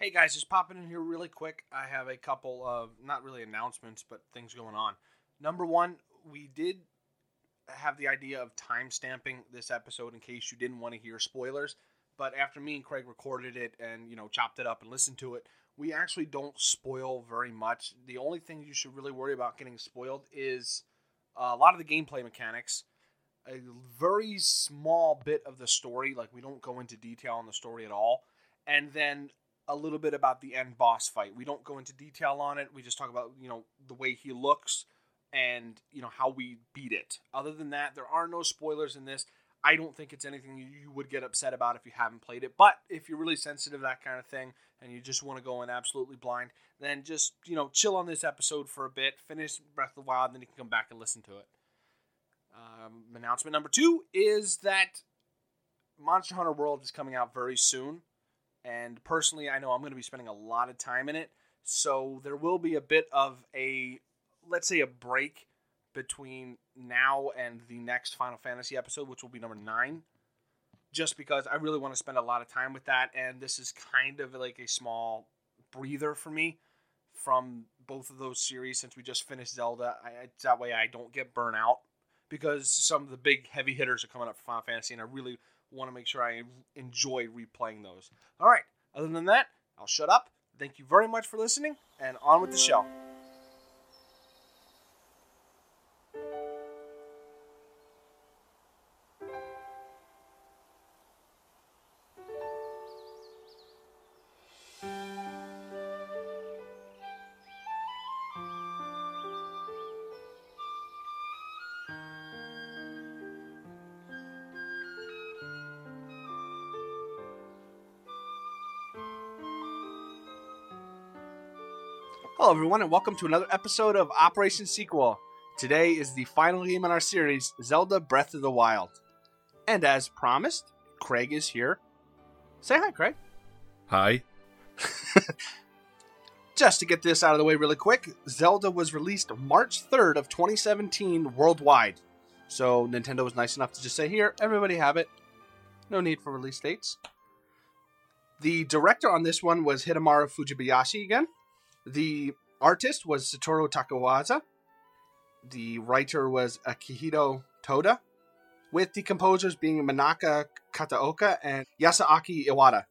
Hey guys, just popping in here really quick. I have a couple of not really announcements, but things going on. Number one, we did have the idea of time stamping this episode in case you didn't want to hear spoilers. But after me and Craig recorded it and you know chopped it up and listened to it, we actually don't spoil very much. The only thing you should really worry about getting spoiled is uh, a lot of the gameplay mechanics, a very small bit of the story. Like we don't go into detail on the story at all, and then a little bit about the end boss fight. We don't go into detail on it. We just talk about you know the way he looks and you know how we beat it. Other than that, there are no spoilers in this. I don't think it's anything you would get upset about if you haven't played it. But if you're really sensitive that kind of thing and you just want to go in absolutely blind, then just you know chill on this episode for a bit, finish Breath of the Wild, and then you can come back and listen to it. Um, announcement number two is that Monster Hunter World is coming out very soon, and personally, I know I'm going to be spending a lot of time in it, so there will be a bit of a let's say a break between now and the next Final Fantasy episode, which will be number nine, just because I really want to spend a lot of time with that, and this is kind of like a small breather for me from both of those series since we just finished Zelda. I, that way I don't get burnt out because some of the big heavy hitters are coming up for Final Fantasy, and I really want to make sure I enjoy replaying those. All right, other than that, I'll shut up. Thank you very much for listening, and on with the show. Hello, everyone, and welcome to another episode of Operation Sequel. Today is the final game in our series, Zelda Breath of the Wild. And as promised, Craig is here. Say hi, Craig. Hi. Just to get this out of the way really quick, Zelda was released March 3rd of 2017 worldwide. So Nintendo was nice enough to just say, here, everybody have it. No need for release dates. The director on this one was Hidemaro Fujibayashi again. The artist was Satoru Takizawa. The writer was Akihito Toda, with the composers being Manaka Kataoka and Yasuaki Iwata.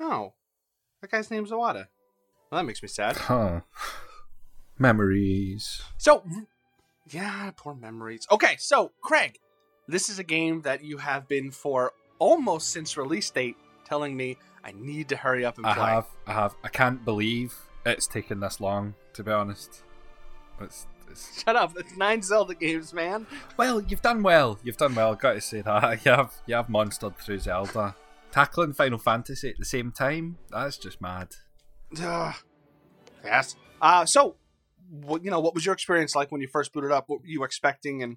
Oh, that guy's name's Iwata. Well, that makes me sad. Huh. Memories. So, yeah, poor memories. Okay, so, Craig, this is a game that you have been for almost since release date telling me I need to hurry up and I play. have, I have, I can't believe it's taken this long. To be honest, it's, it's Shut up. It's nine Zelda games, man. well, you've done well. You've done well. Got to say that. You have, you have monstered through Zelda, tackling Final Fantasy at the same time. That's just mad. Ugh. yes. Uh, so, what, you know, what was your experience like when you first booted up? What were you expecting? And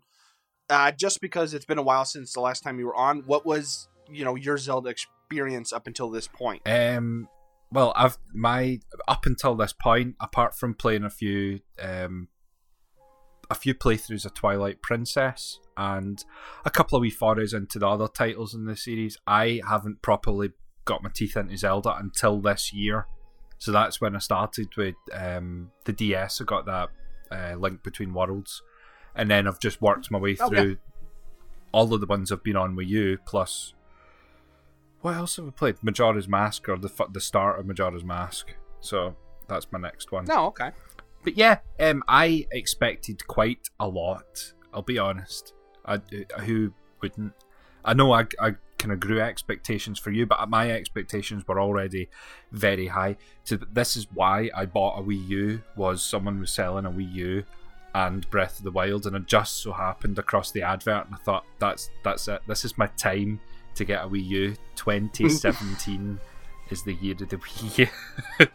uh, just because it's been a while since the last time you were on, what was, you know, your Zelda experience up until this point? Um, well, I've my up until this point, apart from playing a few, um, a few playthroughs of Twilight Princess and a couple of wee forays into the other titles in the series, I haven't properly got my teeth into Zelda until this year. So that's when I started with um, the DS. I got that uh, Link Between Worlds, and then I've just worked my way Okay. through all of the ones I've been on with you, plus what else have I played? Majora's Mask or the f- the start of Majora's Mask. So that's my next one. No, okay. But yeah, um, I expected quite a lot. I'll be honest. I, uh, who wouldn't? I know I, I kind of grew expectations for you, but my expectations were already very high. So this is why I bought a Wii U. Was someone was selling a Wii U and Breath of the Wild, and it just so happened across the advert, and I thought that's that's it. This is my time to get a Wii U. 2017 is the year of the Wii U.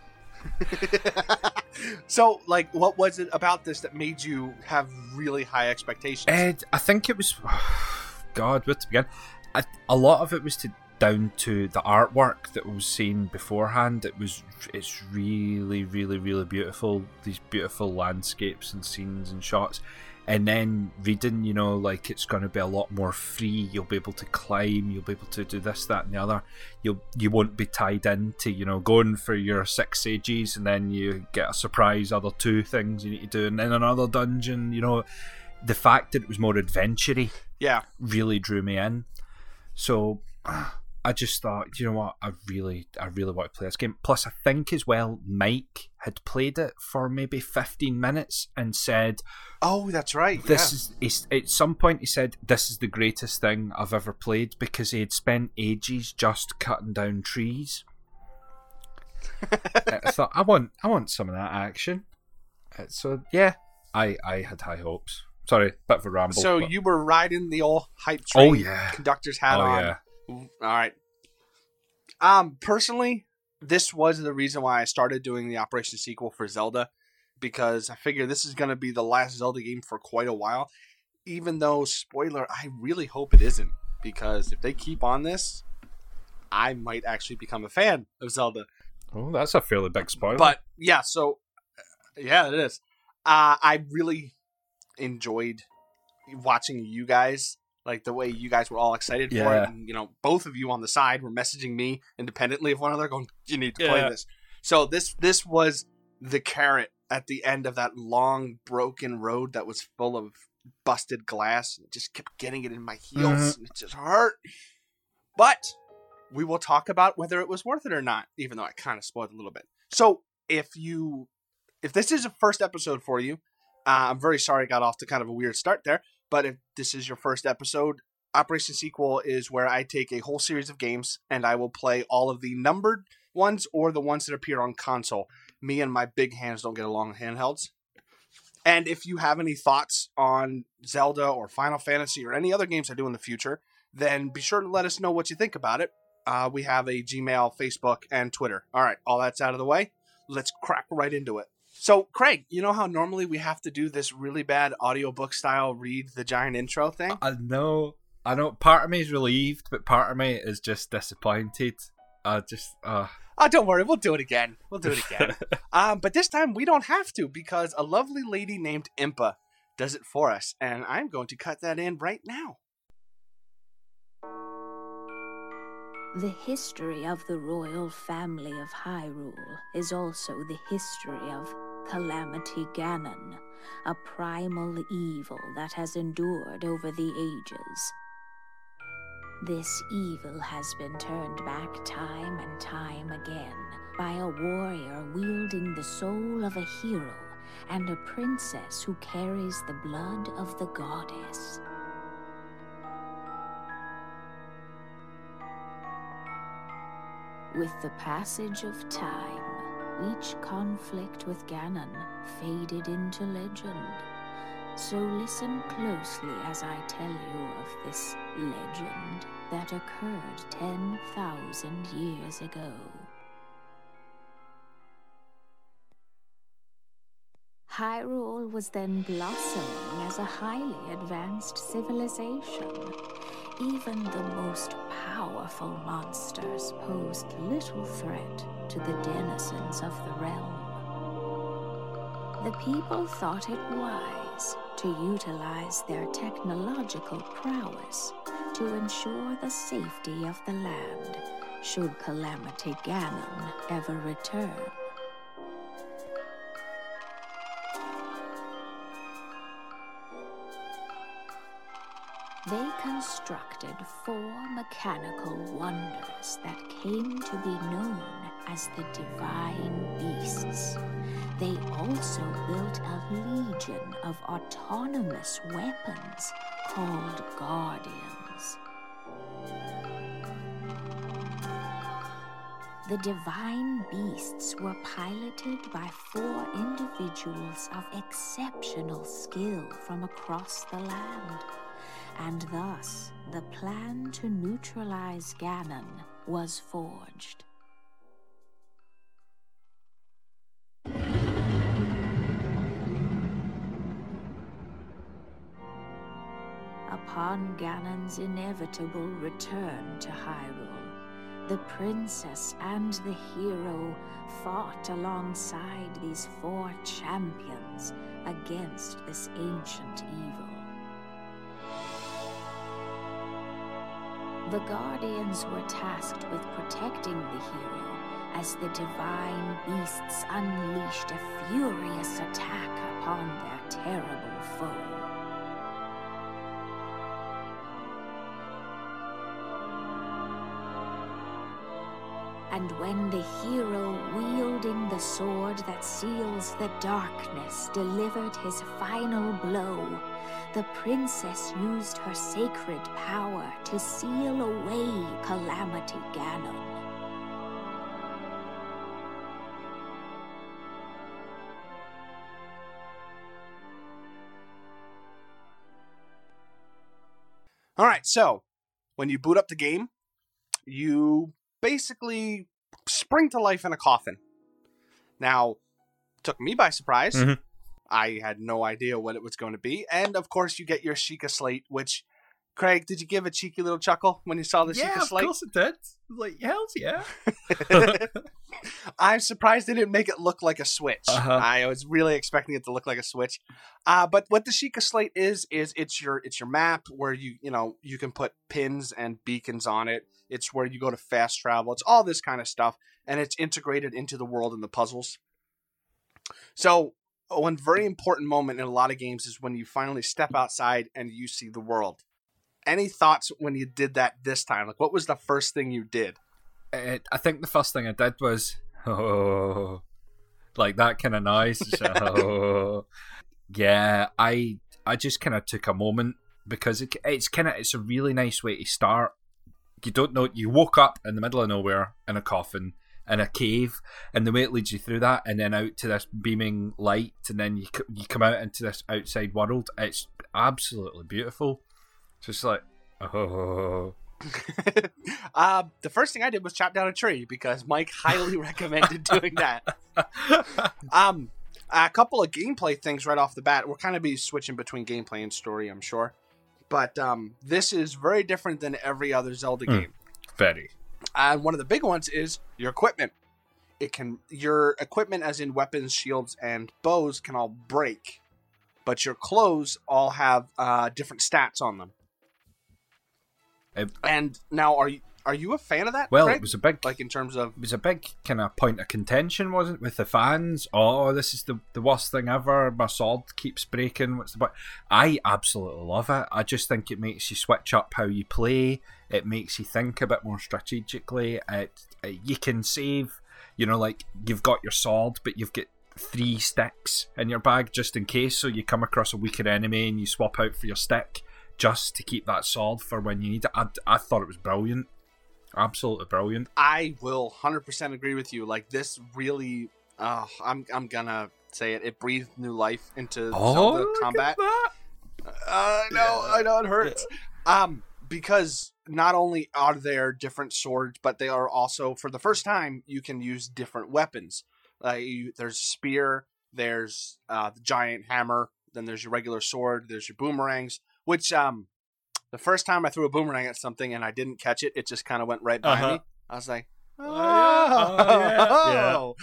so, like, what was it about this that made you have really high expectations? Ed, I think it was. God, where to begin? I, a lot of it was to down to the artwork that was seen beforehand. It was. It's really, really, really beautiful. These beautiful landscapes and scenes and shots. and then reading, you know, like it's going to be a lot more free. You'll be able to climb. You'll be able to do this, that, and the other. You'll you won't be tied into, you know, going for your six sages, and then you get a surprise other two things you need to do, and then another dungeon. You know, the fact that it was more adventurey, yeah, really drew me in. So. I just thought, you know what, I really, I really want to play this game. Plus, I think as well, Mike had played it for maybe fifteen minutes and said, "Oh, that's right." This yeah. is at some point he said, "This is the greatest thing I've ever played" because he had spent ages just cutting down trees. I thought, I want, I want some of that action. Uh, so yeah, I, I had high hopes. Sorry, bit of a ramble. So but... you were riding the old hype train. Oh yeah, conductor's hat oh, on. Yeah all right. Um, personally, this was the reason why I started doing the Operation sequel for Zelda because I figure this is going to be the last Zelda game for quite a while. Even though, spoiler, I really hope it isn't because if they keep on this, I might actually become a fan of Zelda. Oh, that's a fairly big spoiler. But yeah, so yeah, it is. Uh, I really enjoyed watching you guys like the way you guys were all excited yeah. for it. And, you know, both of you on the side were messaging me independently of one another, going, "You need to yeah. play this." So this this was the carrot at the end of that long broken road that was full of busted glass. It just kept getting it in my heels, mm-hmm. and it just hurt. But we will talk about whether it was worth it or not, even though I kind of spoiled a little bit. So if you if this is a first episode for you, uh, I'm very sorry I got off to kind of a weird start there. But if this is your first episode, Operation Sequel is where I take a whole series of games and I will play all of the numbered ones or the ones that appear on console. Me and my big hands don't get along handhelds. And if you have any thoughts on Zelda or Final Fantasy or any other games I do in the future, then be sure to let us know what you think about it. Uh, we have a Gmail, Facebook, and Twitter. All right, all that's out of the way. Let's crack right into it. So, Craig, you know how normally we have to do this really bad audiobook style read the giant intro thing? I know. I know. Part of me is relieved, but part of me is just disappointed. I just. Uh... Oh, don't worry. We'll do it again. We'll do it again. um, but this time we don't have to because a lovely lady named Impa does it for us. And I'm going to cut that in right now. The history of the royal family of Hyrule is also the history of Calamity Ganon, a primal evil that has endured over the ages. This evil has been turned back time and time again by a warrior wielding the soul of a hero and a princess who carries the blood of the goddess. With the passage of time, each conflict with Ganon faded into legend. So listen closely as I tell you of this legend that occurred 10,000 years ago. Hyrule was then blossoming as a highly advanced civilization. Even the most powerful monsters posed little threat to the denizens of the realm. The people thought it wise to utilize their technological prowess to ensure the safety of the land should Calamity Ganon ever return. They constructed four mechanical wonders that came to be known as the Divine Beasts. They also built a legion of autonomous weapons called Guardians. The divine beasts were piloted by four individuals of exceptional skill from across the land and thus the plan to neutralize Ganon was forged. Upon Ganon's inevitable return to Hyrule, the princess and the hero fought alongside these four champions against this ancient evil. The Guardians were tasked with protecting the hero as the divine beasts unleashed a furious attack upon their terrible foe. When the hero wielding the sword that seals the darkness delivered his final blow, the princess used her sacred power to seal away Calamity Ganon. All right, so when you boot up the game, you basically spring to life in a coffin. Now, took me by surprise. Mhm. I had no idea what it was going to be, and of course, you get your Sheikah slate. Which, Craig, did you give a cheeky little chuckle when you saw the yeah, Sheikah of slate? course it did. Like hell's yeah. I'm surprised they didn't make it look like a switch. Uh-huh. I was really expecting it to look like a switch. Uh, but what the Sheikah slate is is it's your it's your map where you you know you can put pins and beacons on it. It's where you go to fast travel. It's all this kind of stuff, and it's integrated into the world and the puzzles. So one very important moment in a lot of games is when you finally step outside and you see the world. Any thoughts when you did that this time? Like, what was the first thing you did? Uh, I think the first thing I did was oh, like that kind of noise. Just, oh. Yeah, I I just kind of took a moment because it, it's kind of it's a really nice way to start. You don't know you woke up in the middle of nowhere in a coffin in a cave, and the way it leads you through that, and then out to this beaming light, and then you you come out into this outside world. It's absolutely beautiful. Just like oh. uh, the first thing I did was chop down a tree because Mike highly recommended doing that. Um, a couple of gameplay things right off the bat. We're kind of be switching between gameplay and story, I'm sure, but um, this is very different than every other Zelda Hmm. game. Very. And one of the big ones is your equipment. It can your equipment, as in weapons, shields, and bows, can all break, but your clothes all have uh, different stats on them. It- and now, are you are you a fan of that? Well, Craig? it was a big like in terms of it was a big kind of point of contention, wasn't it, with the fans? Oh, this is the the worst thing ever. My sword keeps breaking. What's the point? I absolutely love it. I just think it makes you switch up how you play. It makes you think a bit more strategically. It, it you can save. You know, like you've got your sword, but you've got three sticks in your bag just in case. So you come across a weaker enemy and you swap out for your stick just to keep that sword for when you need it. I, I thought it was brilliant. Absolutely brilliant. I will 100% agree with you. Like this really uh, I'm I'm gonna say it. It breathed new life into Oh, Zelda look at combat. that. I know, I know it hurts. Um, because not only are there different swords, but they are also for the first time you can use different weapons. Uh, you, there's a spear, there's uh, the giant hammer, then there's your regular sword, there's your boomerangs. Which um, the first time I threw a boomerang at something and I didn't catch it, it just kind of went right by Uh-huh. me. I was like, oh, Oh, yeah. Oh, yeah. oh,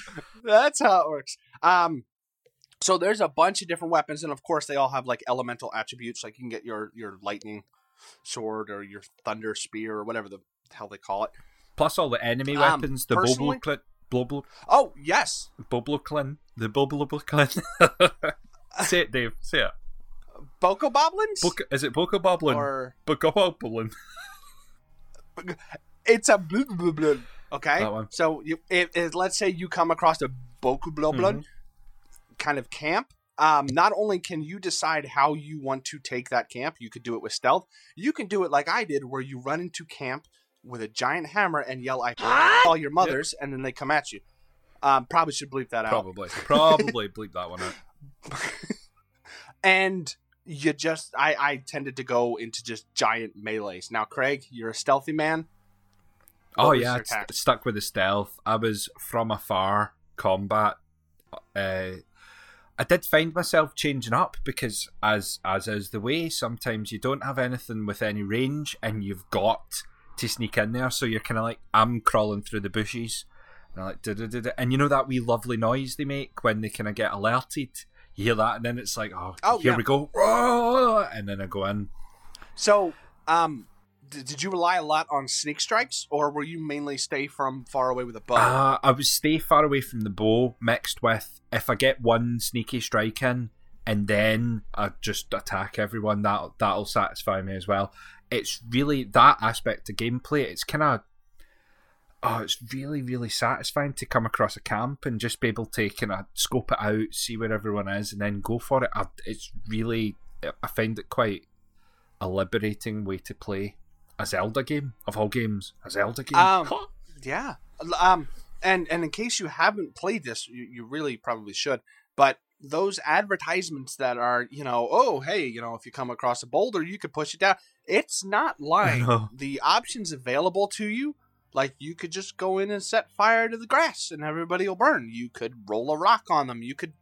that's how it works. Um, so there's a bunch of different weapons, and of course they all have like elemental attributes. Like you can get your your lightning sword or your thunder spear or whatever the hell they call it. Plus all the enemy Um, weapons, the personally- Bobloclin, Boblo, Oh yes, Bobloclin, the Bobloclin. say it, Dave. Say it. Boko Boblins. Boca, is it Boca Boblin? or Boko Boblin. it's a blue blue blue. Okay, That one. so you, if, if let's say you come across a Boku Bloblin Mhm. kind of camp. Um, not only can you decide how you want to take that camp, you could do it with stealth. You can do it like I did, where you run into camp with a giant hammer and yell, "I call your mothers," and then they come at you. Um, probably should bleep that out. Probably. Probably bleep that one out. and you just I, I tended to go into just giant melees. Now, Craig, you're a stealthy man. What Oh yeah, tact? stuck with the stealth. I was from afar combat. Uh, I did find myself changing up because, as as is the way, sometimes you don't have anything with any range, and you've got to sneak in there. So you're kind of like, I'm crawling through the bushes, and like, da-da-da-da. and you know that wee lovely noise they make when they kind of get alerted. You hear that, and then it's like, oh, Oh, here yeah. we go, and then I go in. So, um, did you rely a lot on sneak strikes, or were you mainly stay from far away with a bow? Uh, I would stay far away from the bow, mixed with if I get one sneaky strike in, and then I just attack everyone. That that'll satisfy me as well. It's really that aspect of gameplay. It's kind of oh, it's really really satisfying to come across a camp and just be able to kind of scope it out, see where everyone is, and then go for it. I, it's really I find it quite a liberating way to play a Zelda game of all games. A Zelda game. Um, yeah. Um, and and in case you haven't played this, you, you really probably should. But those advertisements that are, you know, oh hey, you know, if you come across a boulder, you could push it down. It's not lying. The options available to you, like you could just go in and set fire to the grass, and everybody will burn. You could roll a rock on them. You could.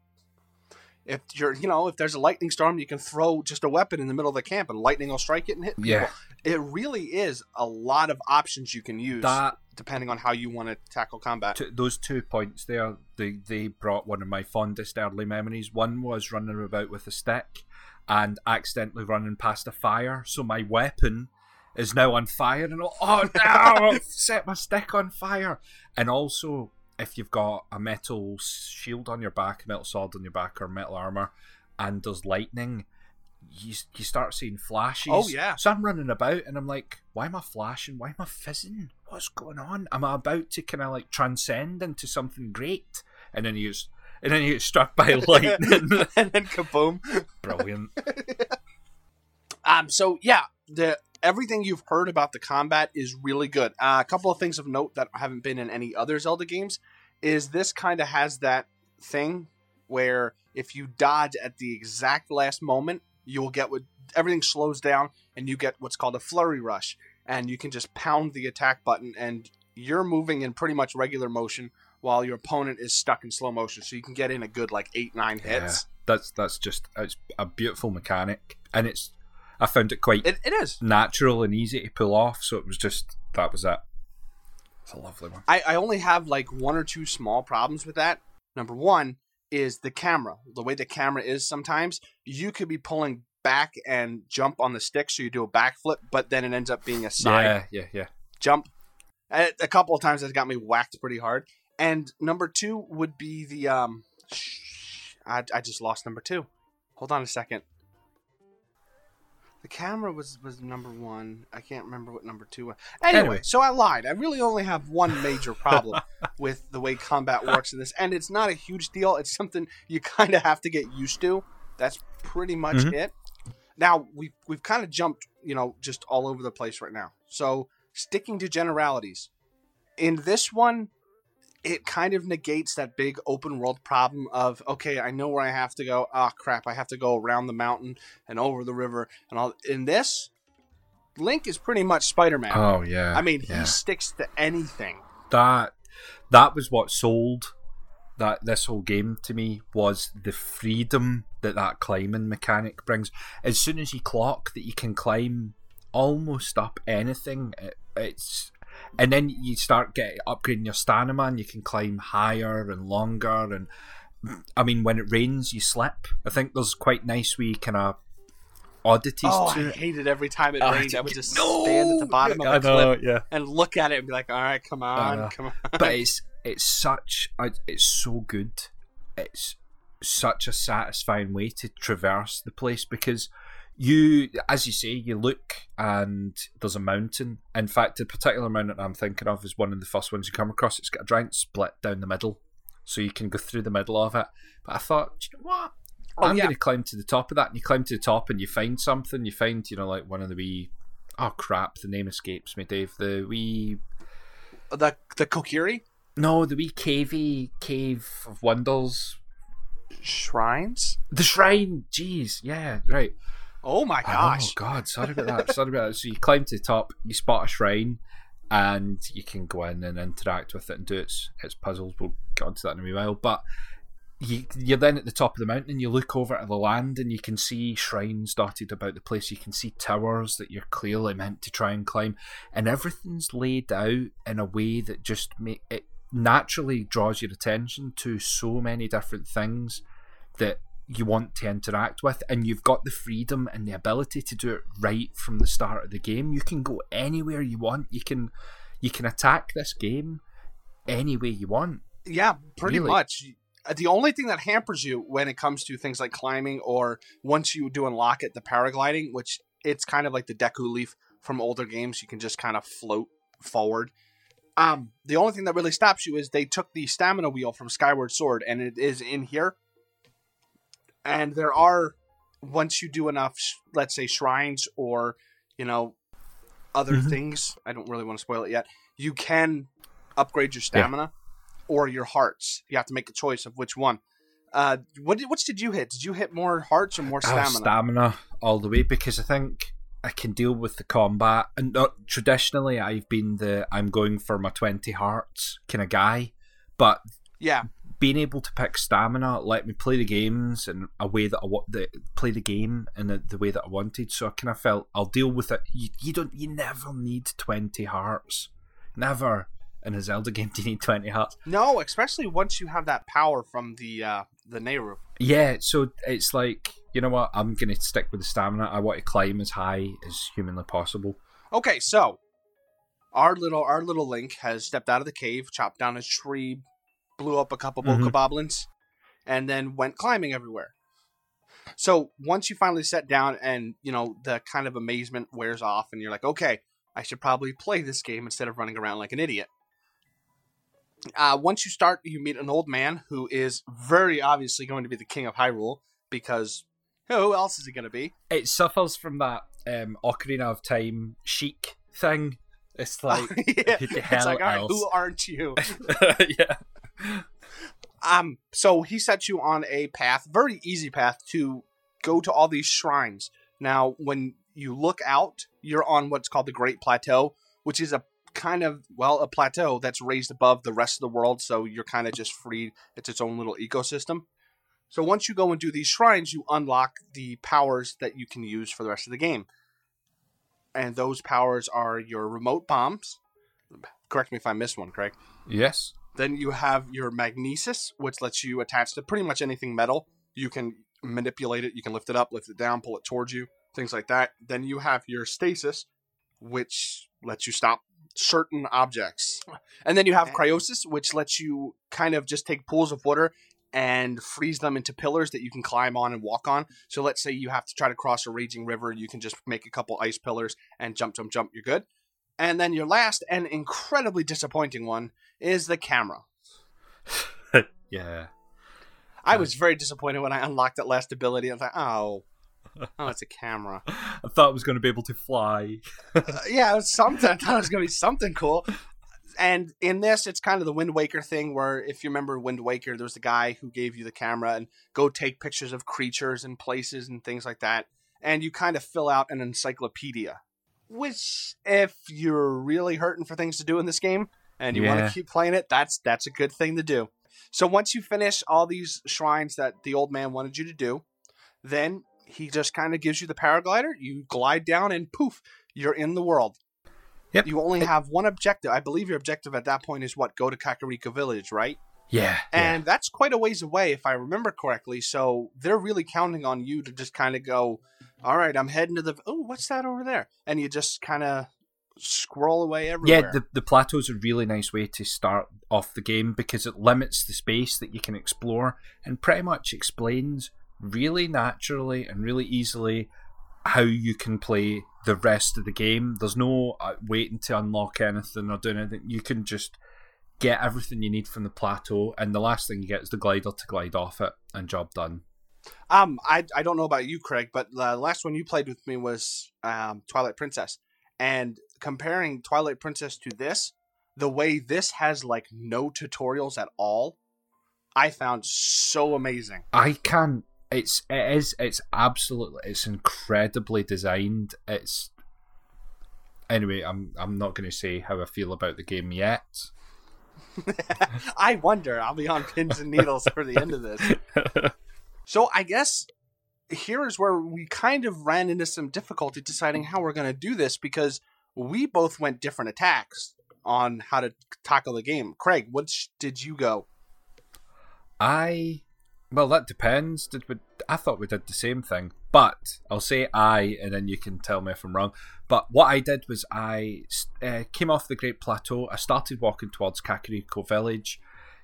If you're, you know, if there's a lightning storm, you can throw just a weapon in the middle of the camp, and lightning will strike it and hit people. Yeah. It really is a lot of options you can use that depending on how you want to tackle combat. t- those two points there, they they brought one of my fondest early memories. One was running about with a stick and accidentally running past a fire, so my weapon is now on fire, and oh oh, no, I've set my stick on fire. And also, if you've got a metal shield on your back, a metal sword on your back, or metal armor, and there's lightning. You, you start seeing flashes. Oh, yeah. So I'm running about and I'm like, why am I flashing? Why am I fizzing? What's going on? Am I about to kind of like transcend into something great? And then you just, and then you get struck by lightning. and then kaboom. Brilliant. Um, so yeah, the everything you've heard about the combat is really good. Uh, a couple of things of note that haven't been in any other Zelda games is this kind of has that thing where if you dodge at the exact last moment, you will get what everything slows down and you get what's called a flurry rush, and you can just pound the attack button and you're moving in pretty much regular motion while your opponent is stuck in slow motion, so you can get in a good like eight nine hits. That's that's just it's a beautiful mechanic, and it's I found it quite It, it is. natural and easy to pull off. So it was just that was it. It's a lovely one. I, I only have like one or two small problems with that. Number one is the camera. The way the camera is sometimes, you could be pulling back and jump on the stick, so you do a backflip, but then it ends up being a side Yeah, yeah, yeah. jump. A, couple of times that's got me whacked pretty hard. And number two would be the um. Shh, I, I just lost number two. Hold on a second. The camera was was number one. I can't remember what number two was. Anyway, Anyway. so I lied. I really only have one major problem with the way combat works in this, and it's not a huge deal. It's something you kind of have to get used to. That's pretty much Mhm. it. Now we've we've kind of jumped, you know, just all over the place right now. So sticking to generalities, in this one, it kind of negates that big open world problem of okay, I know where I have to go. Ah, crap, I have to go around the mountain and over the river and all. In this, Link is pretty much Spider Man. Oh yeah. I mean, yeah. he sticks to anything. that that was what sold that this whole game to me was the freedom that that climbing mechanic brings. As soon as you clock that you can climb almost up anything, it, it's and then you start getting upgrading your stamina and you can climb higher and longer and I mean when it rains you slip. I think there's quite nice wee kind of oddities Oh, to I it. hate it every time it Oh, rained. I would just no! stand at the bottom of the cliff yeah. and look at it and be like, "All right, come on, come on." but it's it's such it's so good. It's such a satisfying way to traverse the place because you, as you say, you look and there's a mountain. In fact, the particular mountain I'm thinking of is one of the first ones you come across. It's got a giant split down the middle, so you can go through the middle of it. But I thought, "Do you know what? Oh, I'm yeah. going to climb to the top of that, and you climb to the top, and you find something. You find, you know, like one of the wee. Oh crap! The name escapes me, Dave. The wee oh, the the Kokiri no, the wee cavey cave of wonders. shrines. The shrine. Jeez, yeah, right. Oh my gosh! Oh! God, sorry about that. sorry about that. So you climb to the top, you spot a shrine, and you can go in and interact with it and do its its puzzles. We'll get onto that in a wee while. But you, you're then at the top of the mountain and you look over at the land and you can see shrines dotted about the place. You can see towers that you're clearly meant to try and climb, and everything's laid out in a way that just make it naturally draws your attention to so many different things that you want to interact with, and you've got the freedom and the ability to do it right from the start of the game. You can go anywhere you want. You can you can attack this game any way you want. Yeah, pretty Really? much. The only thing that hampers you when it comes to things like climbing or once you do unlock it, the paragliding, which it's kind of like the Deku Leaf from older games, you can just kind of float forward. Um, the only thing that really stops you is they took the stamina wheel from Skyward Sword and it is in here. And there are once you do enough, let's say shrines or you know other Mhm. things. I don't really want to spoil it yet. You can upgrade your stamina or your hearts. You have to make a choice of which one. Uh, what did, which did you hit? Did you hit more hearts or more stamina? stamina all the way because I think I can deal with the combat. And not, traditionally, I've been the I'm going for my twenty hearts kind of guy, but yeah, being able to pick stamina let me play the games in a way that I want the play the game in the, the way that I wanted. So I kind of felt I'll deal with it. You, you don't you never need twenty hearts, never in a Zelda game do you need twenty hearts. no, especially once you have that power from the uh, the Nehru. Yeah, so it's like you know what I'm gonna stick with the stamina. I want to climb as high as humanly possible. Okay, so our little our little Link has stepped out of the cave, chopped down a tree, blew up a couple Mhm. bokoblins, and then went climbing everywhere. So once you finally set down and you know the kind of amazement wears off, and you're like, okay, I should probably play this game instead of running around like an idiot. Uh, once you start, you meet an old man who is very obviously going to be the king of Hyrule because who else is he going to be? It suffers from that um, Ocarina of Time chic thing. It's like yeah. It's like, right, who aren't you? yeah. Um, so he sets you on a path, very easy path to go to all these shrines. Now, when you look out, you're on what's called the Great Plateau, which is a kind of well, a plateau that's raised above the rest of the world, so you're kind of just free. It's its own little ecosystem. So once you go and do these shrines, you unlock the powers that you can use for the rest of the game. And those powers are your remote bombs. Correct me if I missed one, Craig. Yes. Then you have your magnesis, which lets you attach to pretty much anything metal. You can manipulate it, you can lift it up, lift it down, pull it towards you, things like that. Then you have your stasis, which lets you stop certain objects. And then you have eh. cryonis, which lets you kind of just take pools of water and freeze them into pillars that you can climb on and walk on. So let's say you have to try to cross a raging river, you can just make a couple ice pillars and jump, jump, jump, you're good. And then your last and incredibly disappointing one is the camera. Yeah. I was very disappointed when I unlocked that last ability. I was like, oh, oh, it's a camera. I thought I was going to be able to fly. Uh, yeah, it was something. I thought it was going to be something cool. And in this, it's kind of the Wind Waker thing where if you remember Wind Waker, there was the guy who gave you the camera and go take pictures of creatures and places and things like that. And you kind of fill out an encyclopedia. Which, if you're really hurting for things to do in this game and you want to keep playing it, that's that's a good thing to do. So once you finish all these shrines that the old man wanted you to do, then he just kind of gives you the paraglider. You glide down and poof, you're in the world. Yep. You only have one objective. I believe your objective at that point is what? Go to Kakariko Village, right? Yeah. And that's quite a ways away, if I remember correctly. So they're really counting on you to just kind of go, all right, I'm heading to the. Oh, what's that over there? And you just kind of scroll away everywhere. Yeah, the, the plateau's a really nice way to start off the game because it limits the space that you can explore and pretty much explains really naturally and really easily how you can play the rest of the game. There's no uh, waiting to unlock anything or doing anything. You can just get everything you need from the plateau, and the last thing you get is the glider to glide off it, and job done. Um, I I don't know about you, Craig, but the last one you played with me was um, Twilight Princess, and comparing Twilight Princess to this, the way this has like no tutorials at all, I found so amazing. I can't. It's it is it's absolutely it's incredibly designed. It's anyway. I'm I'm not going to say how I feel about the game yet. I wonder. I'll be on pins and needles for the end of this. So I guess here is where we kind of ran into some difficulty deciding how we're going to do this because we both went different attacks on how to tackle the game. Craig, which did you go? I well, that depends. Did we, I thought we did the same thing, but I'll say I, and then you can tell me if I'm wrong. But what I did was I uh, came off the Great Plateau. I started walking towards Kakariko Village,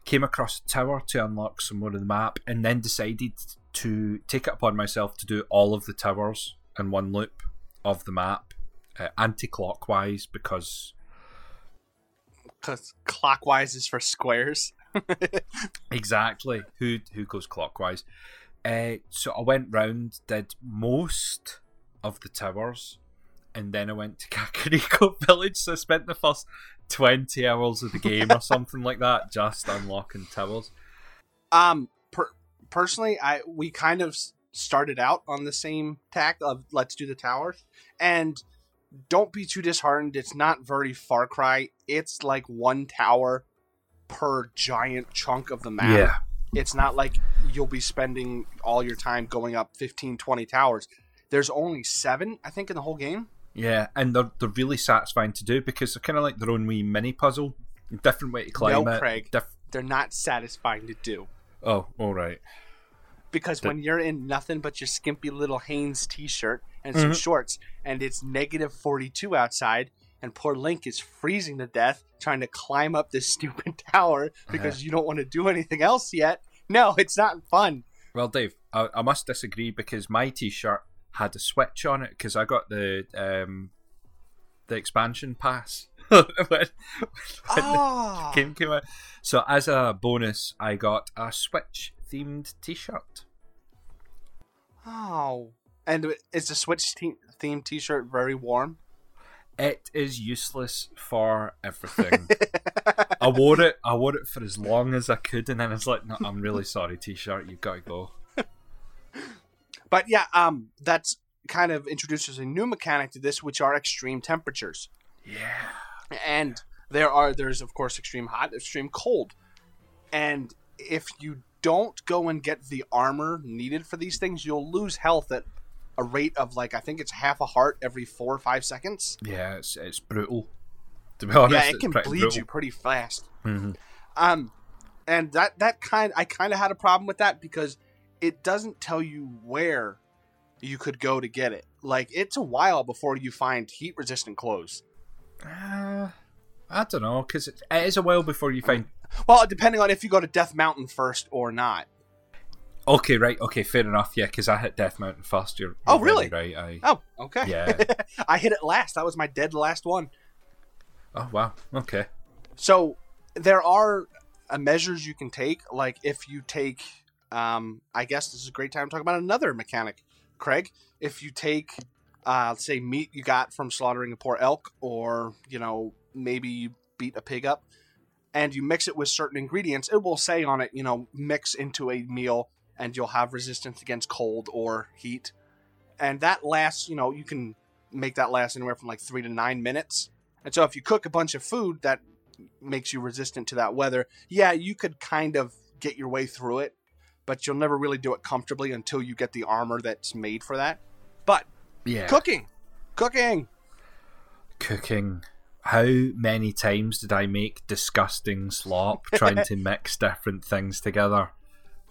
came across a tower to unlock some more of the map, and then decided to take it upon myself to do all of the towers in one loop of the map, uh, anti-clockwise, because Because clockwise is for squares. Exactly. Who who goes clockwise? Uh, so I went round, did most of the towers, and then I went to Kakariko Village. So I spent the first twenty hours of the game or something like that just unlocking towers. Um, per- personally, I we kind of started out on the same tack of let's do the towers, and don't be too disheartened. It's not very Far Cry. It's like one tower per giant chunk of the map. It's not like you'll be spending all your time going up 15, 20 towers. There's only seven, I think, in the whole game. Yeah, and they're they're really satisfying to do because they're kind of like their own wee mini puzzle, different way to climb No, it. Craig. diff- They're not satisfying to do. oh, all right. because The- when you're in nothing but your skimpy little Hanes t-shirt and some Mhm. shorts, and it's negative 42 outside, and poor Link is freezing to death trying to climb up this stupid tower because you don't want to do anything else yet. No, it's not fun. Well, Dave, I, I must disagree because my T-shirt had a switch on it because I got the um, the expansion pass when, when Ah, the game came out. So as a bonus, I got a Switch themed T-shirt. oh, and is the Switch te- theme T-shirt very warm? It is useless for everything. I wore it. I wore it for as long as I could, and then it's like, no, I'm really sorry, T-shirt. You've got to go. But yeah, um, that's kind of introduces a new mechanic to this, which are extreme temperatures. Yeah. and there are there's of course extreme hot extreme cold and if you don't go and get the armor needed for these things you'll lose health at a rate of like i think it's half a heart every four or five seconds Yeah, it's it's brutal. To be honest, yeah it can bleed brutal. you pretty fast Mhm. um and that that kind i kind of had a problem with that because it doesn't tell you where you could go to get it like it's a while before you find heat resistant clothes Uh, I don't know because it, it is a while before you find. well depending on if you go to death mountain first or not Okay, right. Okay, fair enough. Yeah, because I hit Death Mountain first. You're, Oh, really? Right. I. Oh, okay. Yeah. I hit it last. That was my dead last one. Oh wow. Okay. So there are uh, measures you can take. Like if you take, um, I guess this is a great time to talk about another mechanic, Craig. If you take, uh, say, meat you got from slaughtering a poor elk, or you know maybe you beat a pig up, and you mix it with certain ingredients, it will say on it, you know, mix into a meal, and you'll have resistance against cold or heat, and that lasts. You know, you can make that last anywhere from like three to nine minutes. And so if you cook a bunch of food that makes you resistant to that weather, yeah, you could kind of get your way through it, but you'll never really do it comfortably until you get the armor that's made for that. But Yeah. cooking, cooking. Cooking. How many times did I make disgusting slop trying to mix different things together?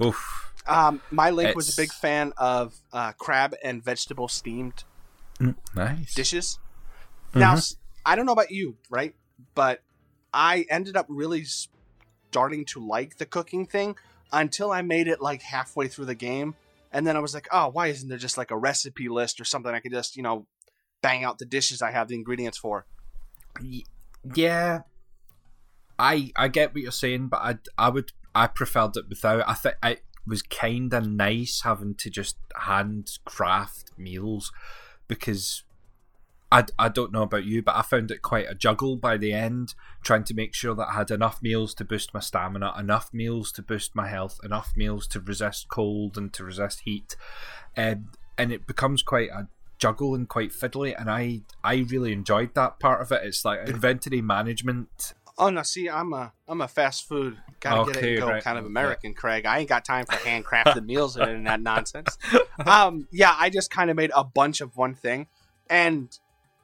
Oof. Um, my link was a big fan of uh, crab and vegetable steamed Mm, nice. dishes. Now, Mhm. s- I don't know about you, right? But I ended up really starting to like the cooking thing until I made it like halfway through the game. And then I was like, oh, why isn't there just like a recipe list or something I could just, you know, bang out the dishes I have the ingredients for? Yeah. I I get what you're saying, but I I would I preferred it without. I think it was kind of nice having to just handcraft meals because I, I don't know about you, but I found it quite a juggle by the end, trying to make sure that I had enough meals to boost my stamina, enough meals to boost my health, enough meals to resist cold and to resist heat, um, and it becomes quite a juggle and quite fiddly. And I I really enjoyed that part of it. It's like inventory management Oh no, see, I'm a I'm a fast food gotta get it and go right, kind of okay. American, Craig. I ain't got time for handcrafted meals and that nonsense. Um, yeah, I just kind of made a bunch of one thing, and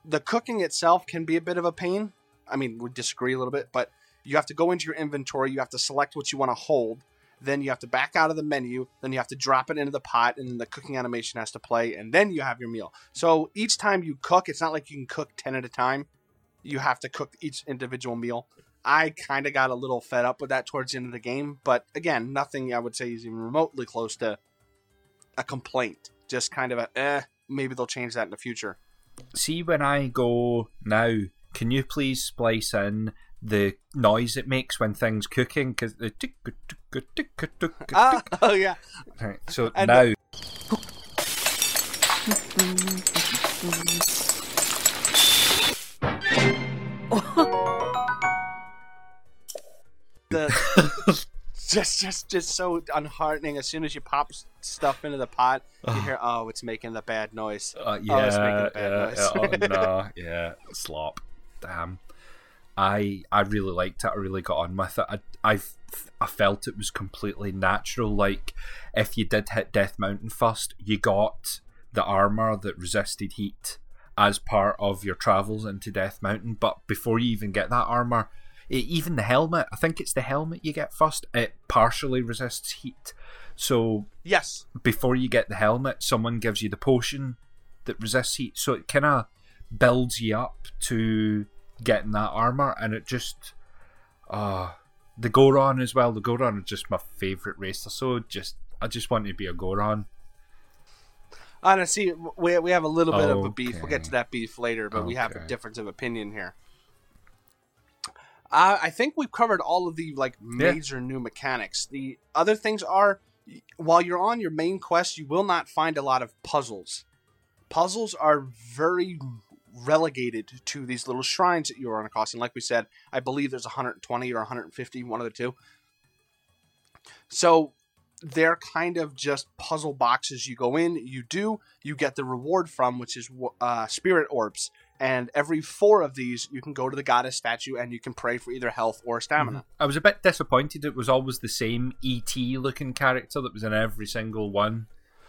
the cooking itself can be a bit of a pain. I mean, we disagree a little bit, but you have to go into your inventory, you have to select what you want to hold, then you have to back out of the menu, then you have to drop it into the pot, and then the cooking animation has to play, and then you have your meal. So each time you cook, it's not like you can cook ten at a time. You have to cook each individual meal. I kind of got a little fed up with that towards the end of the game, but again, nothing I would say is even remotely close to a complaint. Just kind of a eh, maybe they'll change that in the future. See when I go now, can you please splice in the noise it makes when things cooking? Because the tick tick tick tick. Ah, oh yeah. Right, so and- now The just just just so unheartening. As soon as you pop s- stuff into the pot, you hear oh, it's making the bad noise. Uh, Oh, it's making yeah, bad yeah, noise. yeah, oh, no, yeah, slop. Damn. I I really liked it. I really got on with it. I I I felt it was completely natural. Like if you did hit Death Mountain first, you got the armor that resisted heat as part of your travels into Death Mountain. But before you even get that armor, even the helmet, I think it's the helmet you get first. It partially resists heat. So Yes. before you get the helmet, someone gives you the potion that resists heat. So it kind of builds you up to getting that armor, and it just, ah, the Goron as well. The Goron are just my favorite race. They're so just, I just want to be a Goron. Honestly, we, we have a little bit of a beef. We'll get to that beef later, but we have a difference of opinion here. Uh, I think we've covered all of the like Yeah. major new mechanics. The other things are, while you're on your main quest, you will not find a lot of puzzles. Puzzles are very relegated to these little shrines that you run across, and like we said, I believe there's 120 or 150, one of the two. So they're kind of just puzzle boxes. You go in, you do, you get the reward from, which is uh, spirit orbs. And every four of these, you can go to the goddess statue and you can pray for either health or stamina. I was a bit disappointed. It was always the same ET looking character that was in every single one.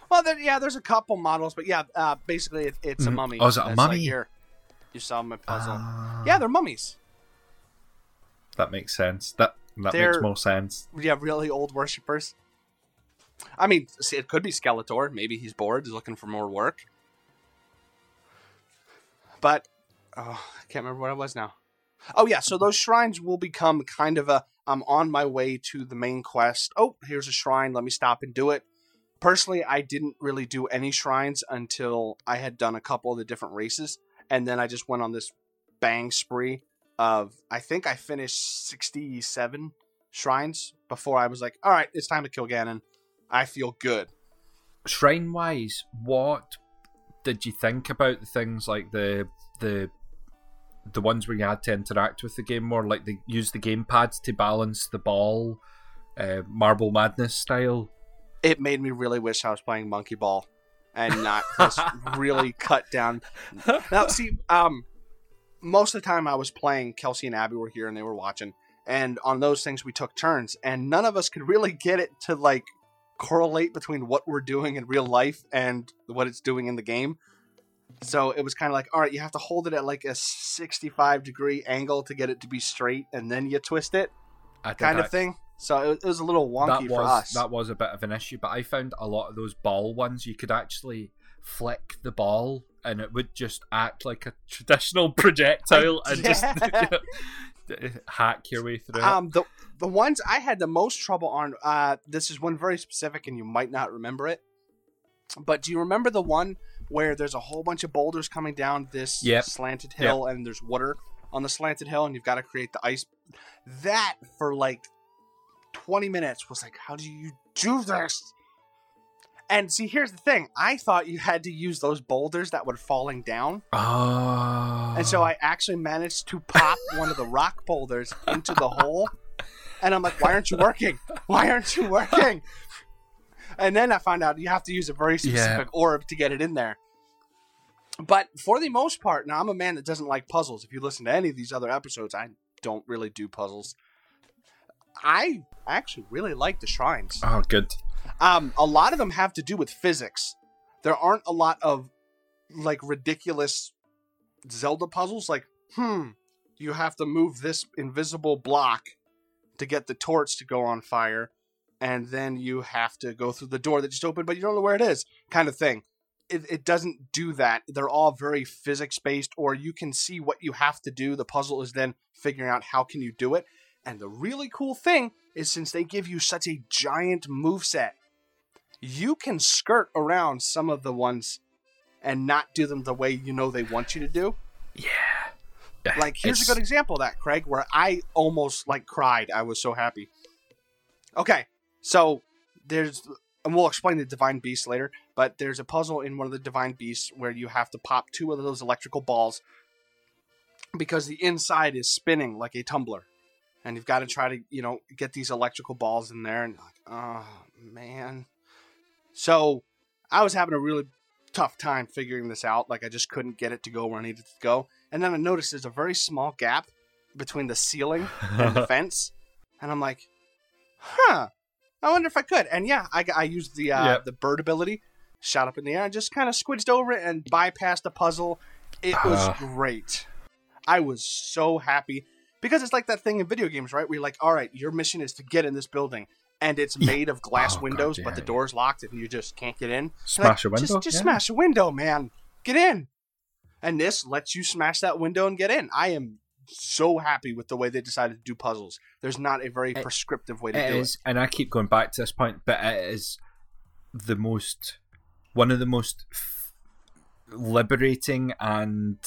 Well, there, yeah, there's a couple models, but yeah, uh, basically it, it's a Mhm. mummy. Oh, is it a That's like mummy? here, you saw my puzzle. Ah, yeah, they're mummies. that makes sense. That that They're- makes more sense. Yeah, really old worshippers. I mean, it could be Skeletor. Maybe he's bored, he's looking for more work. But oh, I can't remember what it was now. Oh yeah, so those shrines will become kind of a I'm on my way to the main quest. Oh, here's a shrine. Let me stop and do it. Personally, I didn't really do any shrines until I had done a couple of the different races, and then I just went on this bang spree of I think I finished 67 shrines before I was like, all right, it's time to kill Ganon. I feel good. Shrine wise, what did you think about the things like the the the ones where you had to interact with the game more, like they use the game pads to balance the ball, uh, Marble Madness style? It made me really wish I was playing Monkey Ball and not just really cut down. Now, see, um, most of the time I was playing, Kelsey and Abby were here and they were watching, and on those things we took turns, and none of us could really get it to like correlate between what we're doing in real life and what it's doing in the game. So it was kind of like, all right, you have to hold it at like a 65 degree angle to get it to be straight, and then you twist it, kind I- of thing. So it, it was a little wonky that for us. that was a bit of an issue, but I found a lot of those ball ones you could actually flick the ball and it would just act like a traditional projectile and just hack your way through it. Um, the the ones I had the most trouble on. Uh, this is one very specific, and you might not remember it. But do you remember the one where there's a whole bunch of boulders coming down this Yep. slanted hill, and there's water on the slanted hill, and you've got to create the ice. That for like twenty minutes was like, how do you do this? And see, here's the thing. I thought you had to use those boulders that were falling down. Oh. And so I ah. actually managed to pop one of the rock boulders into the hole. And I'm like, why aren't you working? Why aren't you working? And then I found out you have to use a very specific orb to get it in there. But for the most part, now I'm a man that doesn't like puzzles. If you listen to any of these other episodes, I don't really do puzzles. I actually really like the shrines. Oh, good. Um, a lot of them have to do with physics. There aren't a lot of like ridiculous Zelda puzzles. Like, hmm, you have to move this invisible block to get the torch to go on fire, and then you have to go through the door that just opened, but you don't know where it is, kind of thing. It, it doesn't do that. They're all very physics based, or you can see what you have to do. The puzzle is then figuring out how can you do it. And the really cool thing is since they give you such a giant move set, you can skirt around some of the ones and not do them the way you know they want you to do. Yeah. Like here's It's- a good example of that, Craig, where I almost like cried. I was so happy. Okay, so there's and we'll explain the divine beast later, but there's a puzzle in one of the divine beasts where you have to pop two of those electrical balls because the inside is spinning like a tumbler. And you've got to try to, you know, get these electrical balls in there and like, oh man. So I was having a really tough time figuring this out. Like I just couldn't get it to go where I needed it to go. And then I noticed there's a very small gap between the ceiling and the fence, and I'm like, huh. I wonder if I could. And yeah, I, I used the uh, Yep. the bird ability, shot up in the air, and just kind of squidged over it and bypassed the puzzle. It was Ah. great. I was so happy because it's like that thing in video games, right? Where you're like, all right, your mission is to get in this building, and it's Yeah. made of glass Oh, God, windows, yeah, but the yeah. door's locked, and you just can't get in. Smash a window. Just, just yeah. smash a window, man. Get in. And this lets you smash that window and get in. I am so happy with the way they decided to do puzzles. There's not a very It- prescriptive way to It do is, and I keep going back to this point, but it is the most one of the most f- liberating and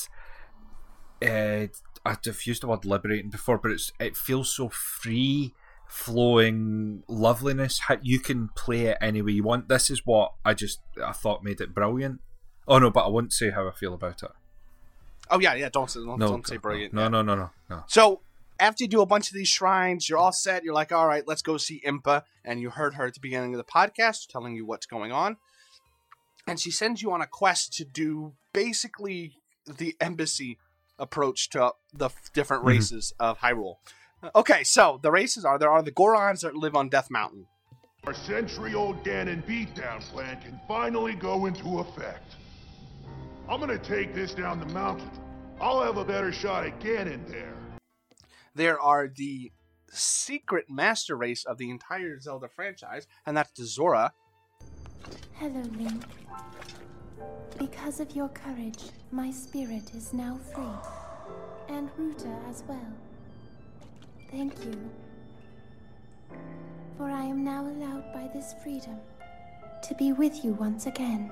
uh, I've used the word liberating before, but it's it feels so free flowing loveliness. How you can play it any way you want. This is what I just I thought made it brilliant. Oh no, but I won't say how I feel about it. Oh yeah, yeah. Don't say don't, No, don't say brilliant. No, no, no, no, no. So after you do a bunch of these shrines, you're all set. You're like, all right, let's go see Impa. And you heard her at the beginning of the podcast telling you what's going on. And she sends you on a quest to do basically the embassy approach to the f- different Mhm. races of Hyrule. Okay, so the races are there are the Gorons that live on Death Mountain. Our century-old Ganon beatdown plan can finally go into effect. I'm gonna take this down the mountain. I'll have a better shot at Ganon there. There are the secret master race of the entire Zelda franchise, and that's the Zora. Hello, Link. Because of your courage, my spirit is now free. And Ruta as well. Thank you. For I am now allowed by this freedom to be with you once again.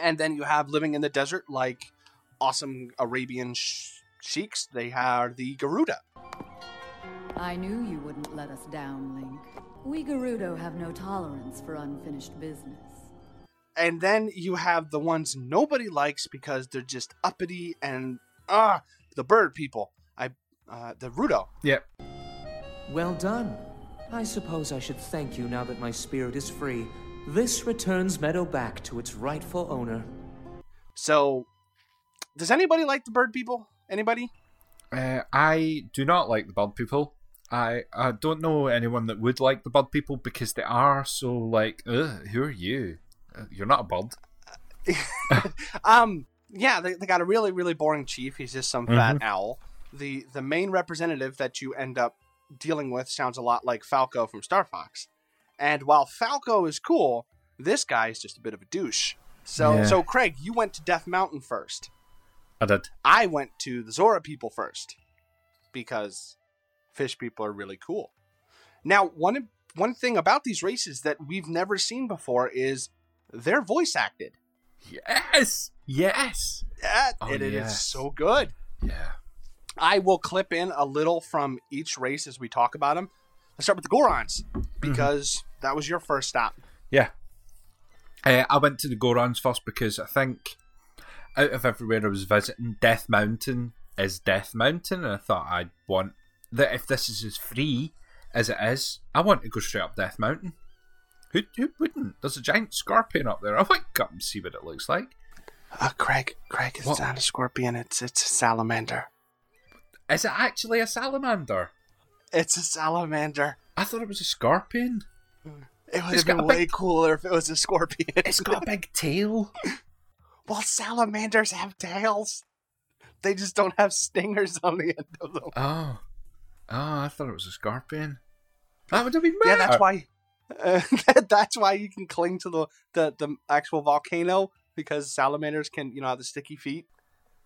And then you have living in the desert like awesome Arabian sh- sheiks. They are the Gerudo. I knew you wouldn't let us down, Link. We Gerudo have no tolerance for unfinished business. And then you have the ones nobody likes because they're just uppity and ah, the bird people. I uh, the Rito. Yep. Well done. I suppose I should thank you now that my spirit is free. This returns Medoh back to its rightful owner. So, does anybody like the bird people? Anybody? Uh, I do not like the bird people. I I don't know anyone that would like the bird people because they are so like, Ugh, who are you? You're not a bird. um, yeah, they, they got a really really boring chief. He's just some fat Mhm. owl. The the main representative that you end up dealing with sounds a lot like Falco from Star Fox. And while Falco is cool, this guy is just a bit of a douche. So Yeah. so Craig, you went to Death Mountain first. I did. I went to the Zora people first because fish people are really cool. Now, one one thing about these races that we've never seen before is they're voice acted. Yes. Yes. Yeah, Oh, and it is yes. so good. Yeah. I will clip in a little from each race as we talk about them. Let's start with the Gorons because that was your first stop. Yeah. Uh, I went to the Gorons first because I think out of everywhere I was visiting, Death Mountain is Death Mountain, and I thought I'd want that if this is as free as it is, I want to go straight up Death Mountain. Who, who wouldn't? There's a giant scorpion up there. I to come and see what it looks like. Uh, Craig, Craig, it's What? not a scorpion. It's it's a salamander. Is it actually a salamander? It's a salamander. I thought it was a scorpion. It would It's have been way big- cooler if it was a scorpion. It's got a big tail. well, salamanders have tails. They just don't have stingers on the end of them. Oh. Oh, I thought it was a scorpion. That would have been Yeah, that's why. Uh, that's why you can cling to the, the the actual volcano because salamanders can you know have the sticky feet.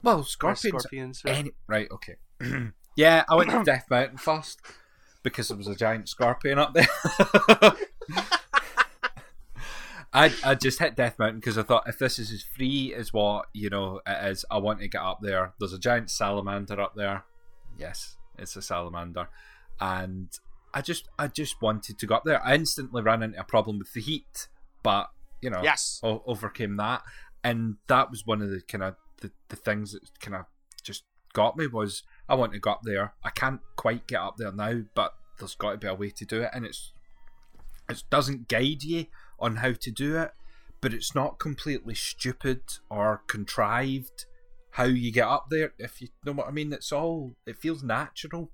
Well, Or scorpions. scorpions. are- Any, right, okay. yeah, I went to Death Mountain first because there was a giant scorpion up there. I I just hit Death Mountain because I thought if this is as free as what you know it is, I want to get up there. There's a giant salamander up there. Yes, it's a salamander, and I just I just wanted to go up there. I instantly ran into a problem with the heat, but you know, Yes. o- overcame that, and that was one of the kind of the, the things that kind of just got me was I want to go up there. I can't quite get up there now, but there's got to be a way to do it, and it's it doesn't guide you on how to do it, but it's not completely stupid or contrived how you get up there. If you know what I mean, it's all it feels natural.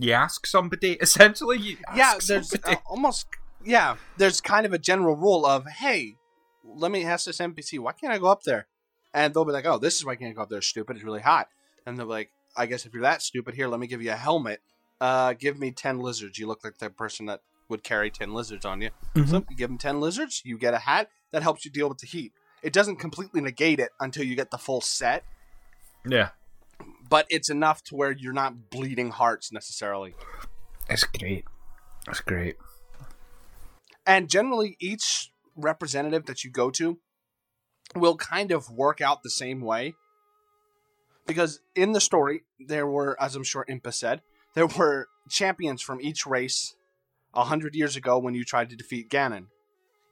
You ask somebody, essentially. You yeah, there's uh, almost yeah. There's kind of a general rule of hey, let me ask this NPC, why can't I go up there? And they'll be like, oh, this is why I can't go up there. Stupid, it's really hot. And they'll be like, I guess if you're that stupid, here, let me give you a helmet. Uh, give me ten lizards. You look like the person that would carry ten lizards on you. So you give them ten lizards. You get a hat that helps you deal with the heat. It doesn't completely negate it until you get the full set, yeah, but it's enough to where you're not bleeding hearts necessarily. it's great. It's great. And generally, each representative that you go to will kind of work out the same way. Because in the story, there were, as I'm sure Impa said, there were champions from each race a hundred years ago when you tried to defeat Ganon.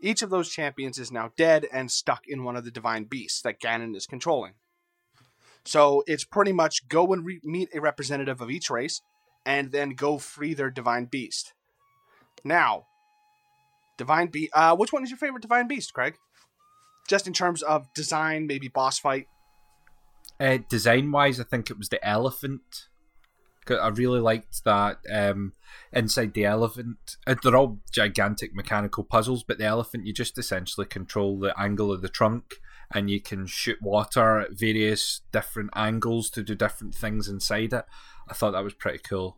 Each of those champions is now dead and stuck in one of the divine beasts that Ganon is controlling. So it's pretty much go and re- meet a representative of each race and then go free their divine beast. Now, Divine Beast. Uh, which one is your favorite Divine Beast, Craig? Just in terms of design, maybe boss fight. Uh, design wise, I think it was the elephant. I really liked that um, inside the elephant. uh, They're all gigantic mechanical puzzles, but the elephant, you just essentially control the angle of the trunk and you can shoot water at various different angles to do different things inside it. I thought that was pretty cool,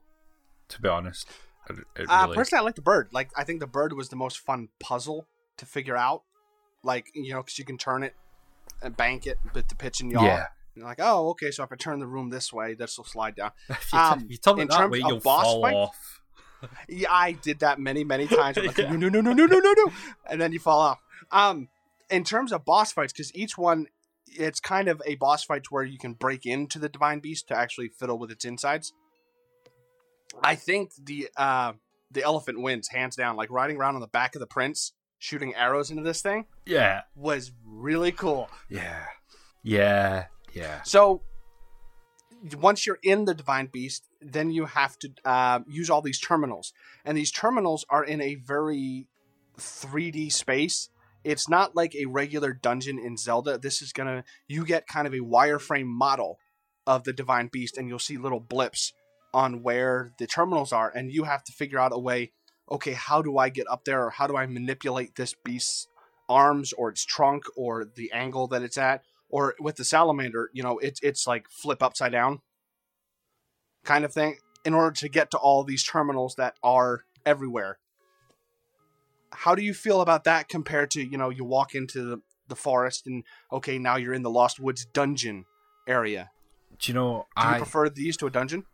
to be honest. It, it Uh, really- personally, I like the bird. Like, I think the bird was the most fun puzzle to figure out. Like, you know, because you can turn it and bank it, but the pitch and yaw. yeah. You're like, oh, okay, so if I turn the room this way, this will slide down. If you, Um, you turn in it that way, you'll boss fall fight- off. Yeah, I did that many, many times. I'm like, Yeah. no, no, no, no, no, no, no, and then you fall off. Um, in terms of boss fights, because each one, it's kind of a boss fight where you can break into the divine beast to actually fiddle with its insides. I think the uh the elephant wins hands down. Like riding around on the back of the prince, shooting arrows into this thing Yeah. was really cool. Yeah. Yeah. Yeah. So once you're in the divine beast, then you have to uh, use all these terminals, and these terminals are in a very 3D space. It's not like a regular dungeon in Zelda. This is gonna you get kind of a wireframe model of the divine beast, and you'll see little blips on where the terminals are, and you have to figure out a way. Okay, how do I get up there, or how do I manipulate this beast's arms, or its trunk, or the angle that it's at? or with the salamander, you know, it's it's like flip upside down kind of thing in order to get to all these terminals that are everywhere. How do you feel about that compared to, you know, you walk into the, the forest and okay, now you're in the Lost Woods dungeon area. Do you know? Do you I prefer these to a dungeon?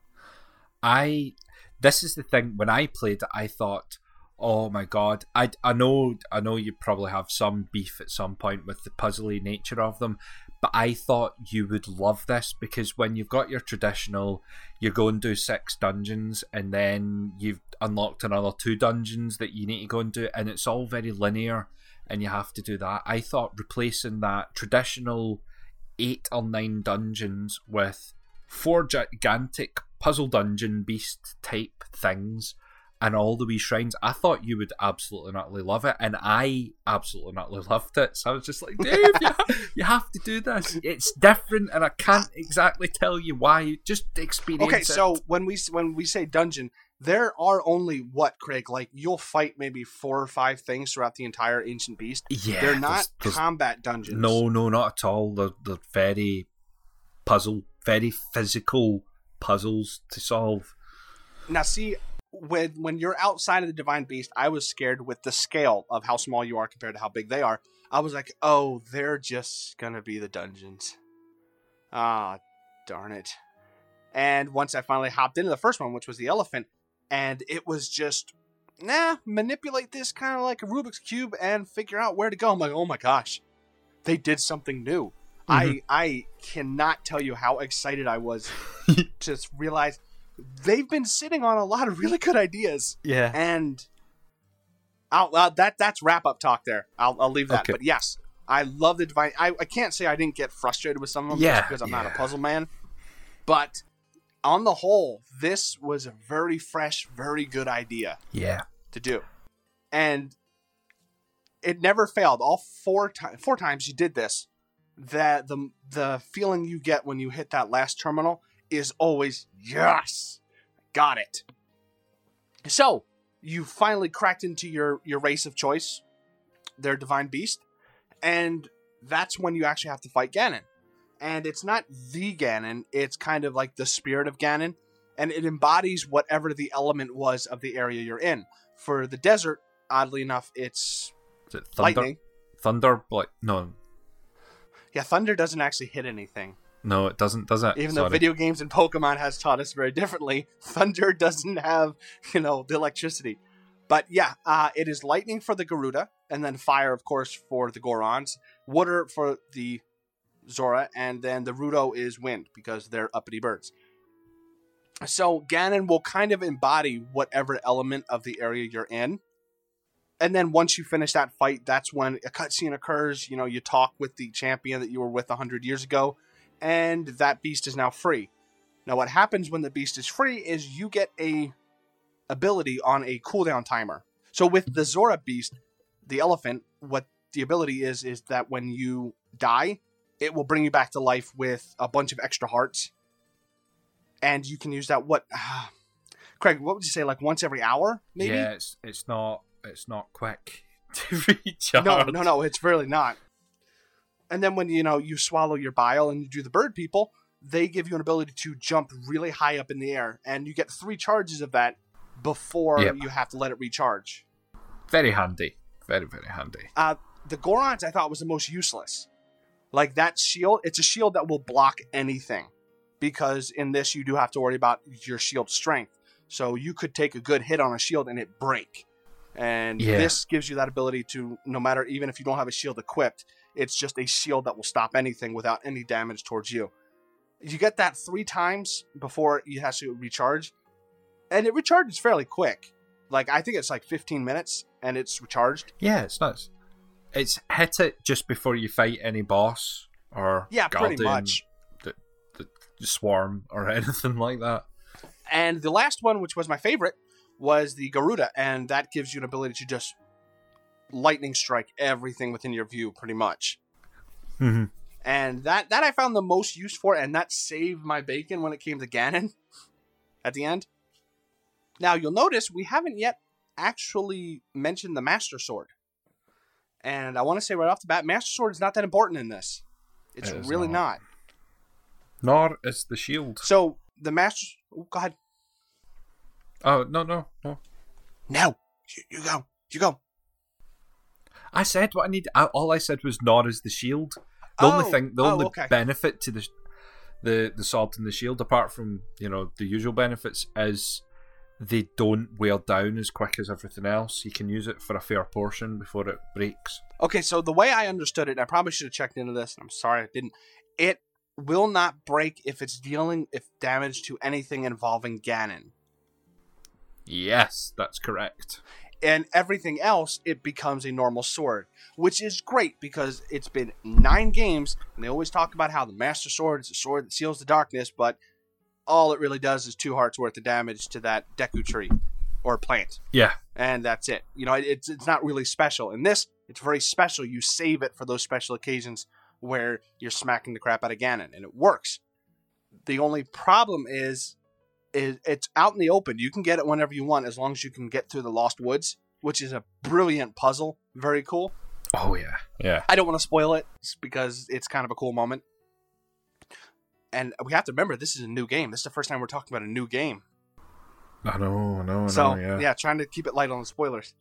I this is the thing when I played I thought oh my god I, I know I know you probably have some beef at some point with the puzzly nature of them but I thought you would love this because when you've got your traditional you go and do six dungeons and then you've unlocked another two dungeons that you need to go and do and it's all very linear and you have to do that. I thought replacing that traditional eight or nine dungeons with four gigantic puzzle dungeon beast type things and all the wee shrines. I thought you would absolutely and utterly love it, and I absolutely and utterly loved it. So I was just like, Dave, you, you have to do this. It's different, and I can't exactly tell you why. Just experience it. Okay, it. so when we when we say dungeon, there are only what Craig like you'll fight maybe four or five things throughout the entire ancient beast. yeah, They're not there's- there's- combat dungeons. No, no, not at all. They're, they're very puzzle, very physical puzzles to solve. Now, see, when when you're outside of the divine beast, I was scared with the scale of how small you are compared to how big they are. I was like, oh, they're just gonna be the dungeons. Ah, darn it. And once I finally hopped into the first one, which was the elephant, and it was just, nah, manipulate this kind of like a Rubik's cube and figure out where to go. I'm like, oh my gosh, they did something new. I I cannot tell you how excited I was to just realize they've been sitting on a lot of really good ideas, Yeah. and I'll, uh, that that's wrap up talk there. I'll, I'll leave that. Okay. But yes, I love the divine. I, I can't say I didn't get frustrated with some of them Yeah, just because I'm not a puzzle man, but on the whole, this was a very fresh, very good idea Yeah. to do, and it never failed. All four times, four times you did this, that the the feeling you get when you hit that last terminal is always yes, got it. So you finally cracked into your your race of choice, their divine beast, and that's when you actually have to fight Ganon. And it's not the Ganon; it's kind of like the spirit of Ganon, and it embodies whatever the element was of the area you're in. For the desert, oddly enough, it's Is it thunder? lightning. Thunder, like no, Yeah, thunder doesn't actually hit anything. No, it doesn't. Does it? Even though Sorry. video games and Pokemon has taught us very differently, thunder doesn't have, you know, the electricity. But yeah, uh, it is lightning for the Gerudo, and then fire, of course, for the Gorons, water for the Zora, and then the Rito is wind because they're uppity birds. So Ganon will kind of embody whatever element of the area you're in. And then once you finish that fight, that's when a cutscene occurs. You know, you talk with the champion that you were with 100 years ago, and that beast is now free. Now, what happens when the beast is free is you get a ability on a cooldown timer. So with the Zora beast, the elephant, what the ability is is that when you die, it will bring you back to life with a bunch of extra hearts, and you can use that. What, Craig? What would you say? Like once every hour, maybe? Yeah, it's it's not it's not quick to recharge. No, no, no, it's really not. And then when you know you swallow your bile and you do the bird people, they give you an ability to jump really high up in the air, and you get three charges of that before Yep. you have to let it recharge. Very handy. Very very handy. Uh, the Gorons I thought was the most useless. Like that shield, it's a shield that will block anything, because in this you do have to worry about your shield strength. So you could take a good hit on a shield and it break. And Yeah. this gives you that ability to, no matter even if you don't have a shield equipped, it's just a shield that will stop anything without any damage towards you. You get that three times before you have to recharge, and it recharges fairly quick. Like I think it's like 15 minutes, and it's recharged. Yeah, it's nuts. It's hit it just before you fight any boss or Yeah, pretty much. The, the swarm or anything like that. And the last one, which was my favorite, was the Gerudo, and that gives you an ability to just lightning strike everything within your view, pretty much. Mm-hmm. And that that I found the most use for, and that saved my bacon when it came to Ganon at the end. Now you'll notice we haven't yet actually mentioned the Master Sword, and I want to say right off the bat, Master Sword is not that important in this. It's It really not. not. Nor is the shield. So the Master, oh, go ahead. Oh no no no! No, you, you go, you go. I said what I need. I, all I said was nor is the shield. The only Oh, thing, the oh, only okay. benefit to the the the sword and the shield, apart from you know the usual benefits, is they don't wear down as quick as everything else. You can use it for a fair portion before it breaks. Okay, so the way I understood it, I probably should have checked into this, and I'm sorry I didn't. It will not break if it's dealing if damage to anything involving Ganon. Yes, that's correct. And everything else, it becomes a normal sword, which is great because it's been nine games, and they always talk about how the Master Sword is a sword that seals the darkness, but all it really does is two hearts worth of damage to that Deku tree, or plant, Yeah. and that's it. You know, it's it's not really special. In this, it's very special. You save it for those special occasions where you're smacking the crap out of Ganon, and it works. The only problem is, is it's out in the open. You can get it whenever you want, as long as you can get through the Lost Woods, which is a brilliant puzzle. Very cool. Oh yeah. Yeah. I don't want to spoil it because it's kind of a cool moment. And we have to remember this is a new game. This is the first time we're talking about a new game. I know. I know. I so know. yeah. trying to keep it light on the spoilers.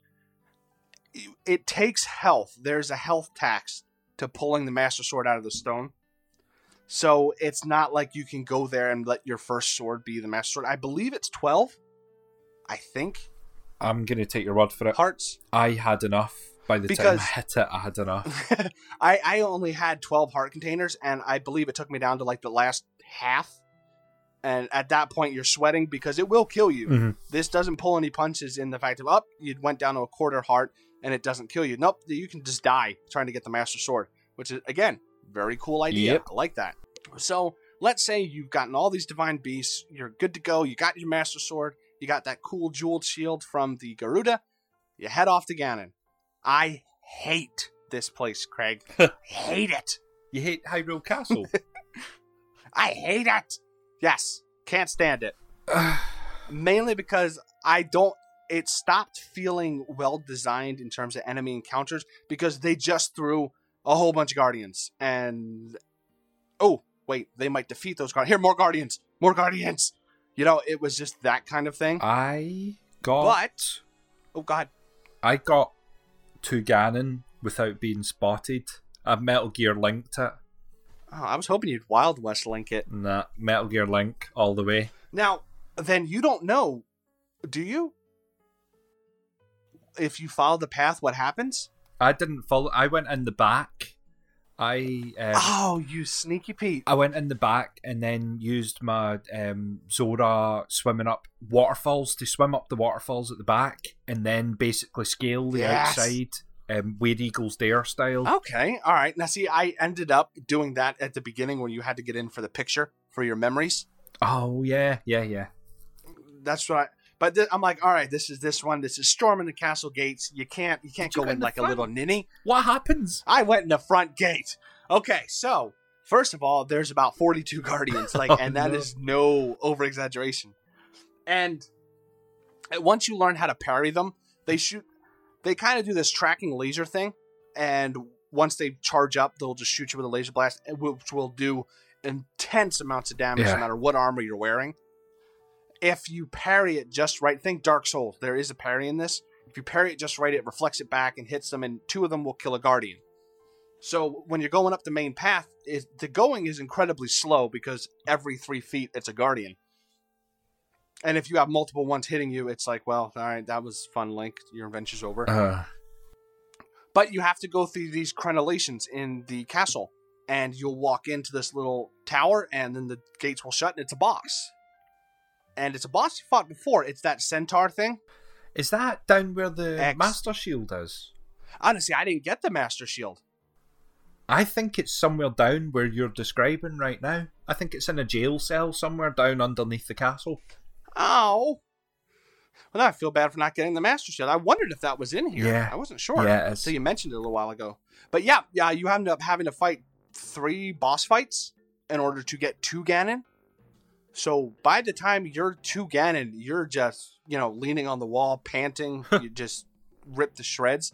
It takes health. There's a health tax to pulling the master sword out of the stone. So it's not like you can go there and let your first sword be the master sword. I believe it's twelve. I think I'm gonna take your word for it. hearts. I had enough. By the time I hit it, I had enough. I I only had twelve heart containers, and I believe it took me down to like the last half. And at that point, you're sweating because it will kill you. Mhm. This doesn't pull any punches in the fact of up. you went down to a quarter heart, and it doesn't kill you. Nope, you can just die trying to get the master sword, which is again very cool idea. Yep. I like that. So let's say you've gotten all these divine beasts, you're good to go. You got your master sword, you got that cool jeweled shield from the Gerudo. You head off to Ganon. I hate this place, Craig. hate it. You hate Hyrule Castle? I hate it. Yes, can't stand it. Mainly because I don't. It stopped feeling well designed in terms of enemy encounters because they just threw a whole bunch of guardians and oh wait, they might defeat those guardians. Here, more guardians, more guardians. You know, it was just that kind of thing. I got. But oh god, I got to Ganon without being spotted. I Metal Gear linked it. oh, I was hoping you'd Wild West link it. Nah, Metal Gear Link all the way. Now, then you don't know, do you? If you follow the path, what happens? I didn't follow. I went in the back. I um, Oh, you sneaky Pete. I went in the back and then used my um, Zora swimming up waterfalls to swim up the waterfalls at the back and then basically scale the Yes. outside, um, Where Eagles Dare style. Okay, all right. Now, see, I ended up doing that at the beginning when you had to get in for the picture for your memories. Oh yeah, yeah, yeah. That's what I. But th- I'm like, all right, this is this one. This is storming the castle gates. You can't, you can't Did go in in like a little ninny. What happens? I went in the front gate. Okay, so first of all, there's about 42 guardians, like, Oh, and that no. is no over exaggeration. And uh, once you learn how to parry them, they shoot. They kind of do this tracking laser thing, and once they charge up, they'll just shoot you with a laser blast, uh, which will do intense amounts of damage, Yeah. no matter what armor you're wearing. If you parry it just right, think Dark Souls. There is a parry in this. If you parry it just right, it reflects it back and hits them, and two of them will kill a guardian. So when you're going up the main path, it, the going is incredibly slow because every three feet it's a guardian. And if you have multiple ones hitting you, it's like, well, all right, that was fun, Link. Your adventure's over. Uh, But you have to go through these crenellations in the castle, and you'll walk into this little tower, and then the gates will shut, and it's a boss. And it's a boss you fought before. It's that centaur thing. is that down where the X. Master Shield is? Honestly, I didn't get the Master Shield. I think it's somewhere down where you're describing right now. I think it's in a jail cell somewhere down underneath the castle. Oh. Well, now I feel bad for not getting the Master Shield. I wondered if that was in here. Yeah. I wasn't sure. Yeah, So you mentioned it a little while ago. But yeah, yeah, you end up having to fight three boss fights in order to get to Ganon. So by the time you're to Ganon, you're just, you know, leaning on the wall, panting. you just rip the shreds.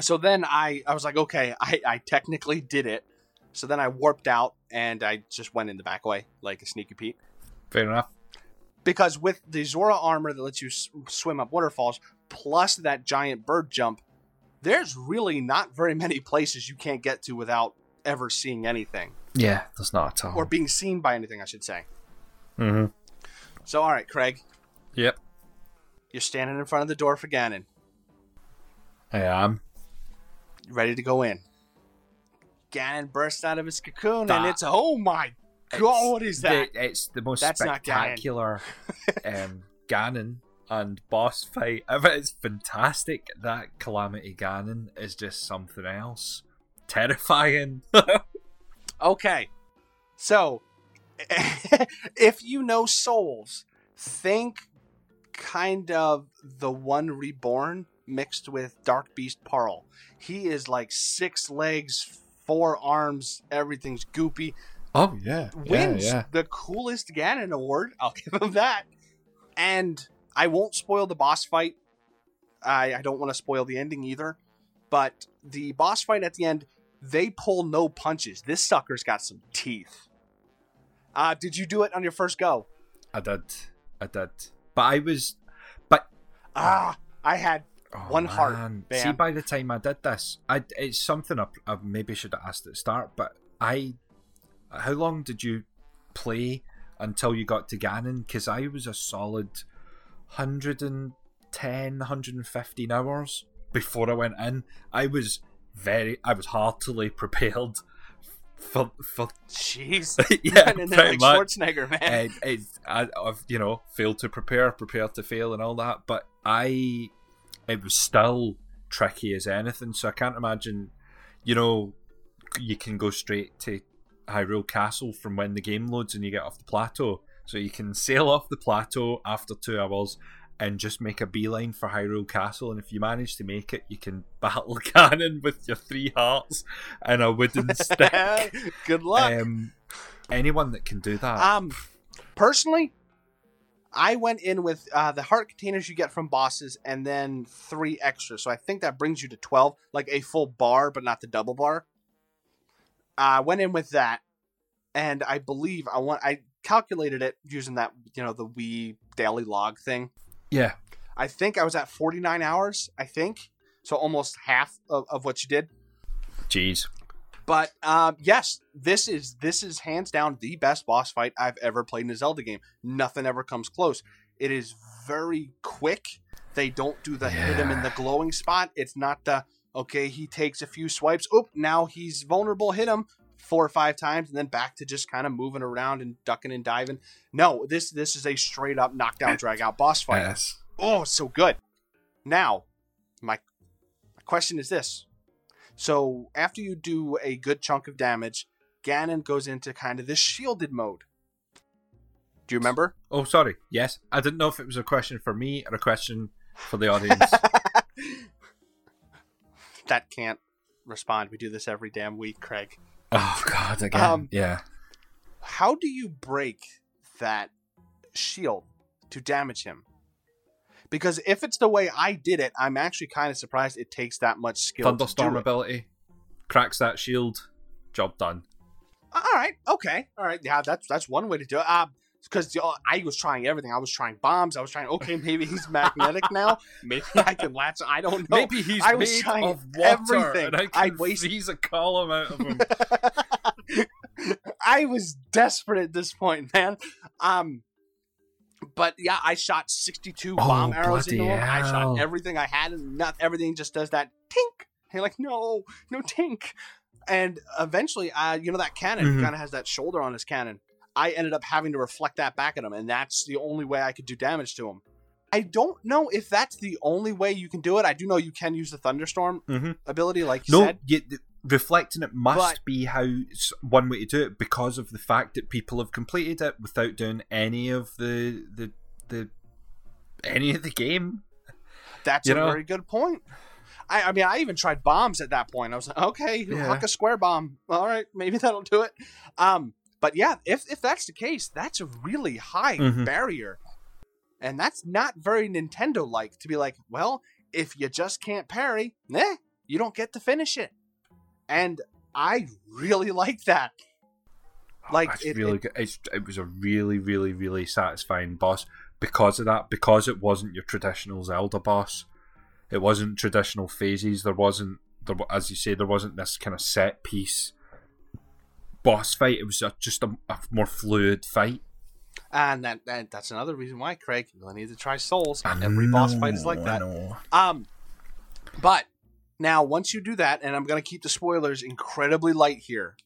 So then I, I was like, okay, I, I technically did it. So then I warped out and I just went in the back way like a sneaky Pete Fair enough. because with the Zora armor that lets you s- swim up waterfalls, plus that giant bird jump, there's really not very many places you can't get to without ever seeing anything Yeah, that's not at all. or being seen by anything, I should say. mm-hmm. So, all right, Craig, Yep, you're standing in front of the door for Ganon, I am. ready to go in. Ganon bursts out of his cocoon, and it's oh my god, what is that? The, it's the most That's not Ganon. spectacular um, Ganon and boss fight. I mean, It's fantastic. That Calamity Ganon is just something else. Terrifying. Okay. So, if you know Souls, think kind of the one reborn mixed with Dark Beast Paarl. He is like six legs, four arms, everything's goopy. Oh yeah, Wins yeah, yeah. the coolest Ganon award. I'll give him that. And I won't spoil the boss fight. I, I don't want to spoil the ending either. But the boss fight at the end, they pull no punches. This sucker's got some teeth. Uh, did you do it on your first go? I did, I did. But I was, but Ah, I had oh, One heart, bam. See, by the time I did this, I it's something I, I maybe should have asked at the start. But I, how long did you play until you got to Ganon? Because I was a solid 110, 115 hours before I went in. I was very, I was heartily prepared for for jeez. yeah, and then pretty like much. Schwarzenegger, man. It, I, I've you know failed to prepare, prepared to fail, and all that. But I, it was still tricky as anything. So I can't imagine, you know, you can go straight to Hyrule Castle from when the game loads and you get off the plateau. So you can sail off the plateau after two hours and just make a beeline for Hyrule Castle. And if you manage to make it, you can battle Ganon with your three hearts and a wooden stick. Good luck. Um, anyone that can do that. Um, personally, I went in with uh, the heart containers you get from bosses, and then three extra. So I think that brings you to twelve, like a full bar, but not the double bar. I went in with that, and I believe I want. I calculated it using that, you know, the Wii daily log thing. Yeah. I think I was at forty nine hours. I think so, almost half of, of what you did. Jeez. But um, yes, this is this is hands down the best boss fight I've ever played in a Zelda game. Nothing ever comes close. It is very quick. They don't do the hit him in the glowing spot. It's not the okay. He takes a few swipes. Oop! Now he's vulnerable. Hit him four or five times, and then back to just kind of moving around and ducking and diving. No, this this is a straight up knockdown drag out boss fight. Yes. Oh, so good. Now, my, my question is this. So, after you do a good chunk of damage, Ganon goes into kind of this shielded mode. Do you remember? Oh, sorry. Yes. I didn't know if it was a question for me or a question for the audience. that can't respond. We do this every damn week, Craig. Oh, God. Again. Um, yeah. How do you break that shield to damage him? Because if it's the way I did it, I'm actually kind of surprised it takes that much skill. to Thunderstorm ability. Cracks that shield. Job done. All right, okay, all right. Yeah, that's that's one way to do it. Uh, because I was trying everything. I was trying bombs. I was trying. Okay, maybe he's magnetic now. Maybe I can latch. I don't know. Maybe he's I was made trying of water everything. I I wasted- freeze a column out of him. I was desperate at this point, man. Um, but yeah, I shot sixty-two Oh, bomb arrows into him. I shot everything I had, and not everything just does that tink. And you're like, no, no tink. And eventually, uh, you know that cannon Mhm. kind of has that shoulder on his cannon. I ended up having to reflect that back at him, and that's the only way I could do damage to him. I don't know if that's the only way you can do it. I do know you can use the thunderstorm Mhm. ability, like you No, said. you, th- reflecting it must But- be how one way to do it because of the fact that people have completed it without doing any of the the the any of the game. That's You a know? very good point. I, I mean, I even tried bombs at that point. I was like, okay, Yeah. huck a square bomb. All right, maybe that'll do it. Um, but yeah, if if that's the case, that's a really high Mhm. barrier, and that's not very Nintendo like to be like, well, if you just can't parry, nah, you don't get to finish it. And I really like that. Like That's it, really it- good. It's, it was a really, really, really satisfying boss because of that. Because it wasn't your traditional Zelda boss. It wasn't traditional phases. There wasn't there, as you say, there wasn't this kind of set piece boss fight. It was a, just a, a more fluid fight. and that, that that's another reason why Craig you really need to try Souls. Every boss fight is like that. Um, but now once you do that, and I'm going to keep the spoilers incredibly light here.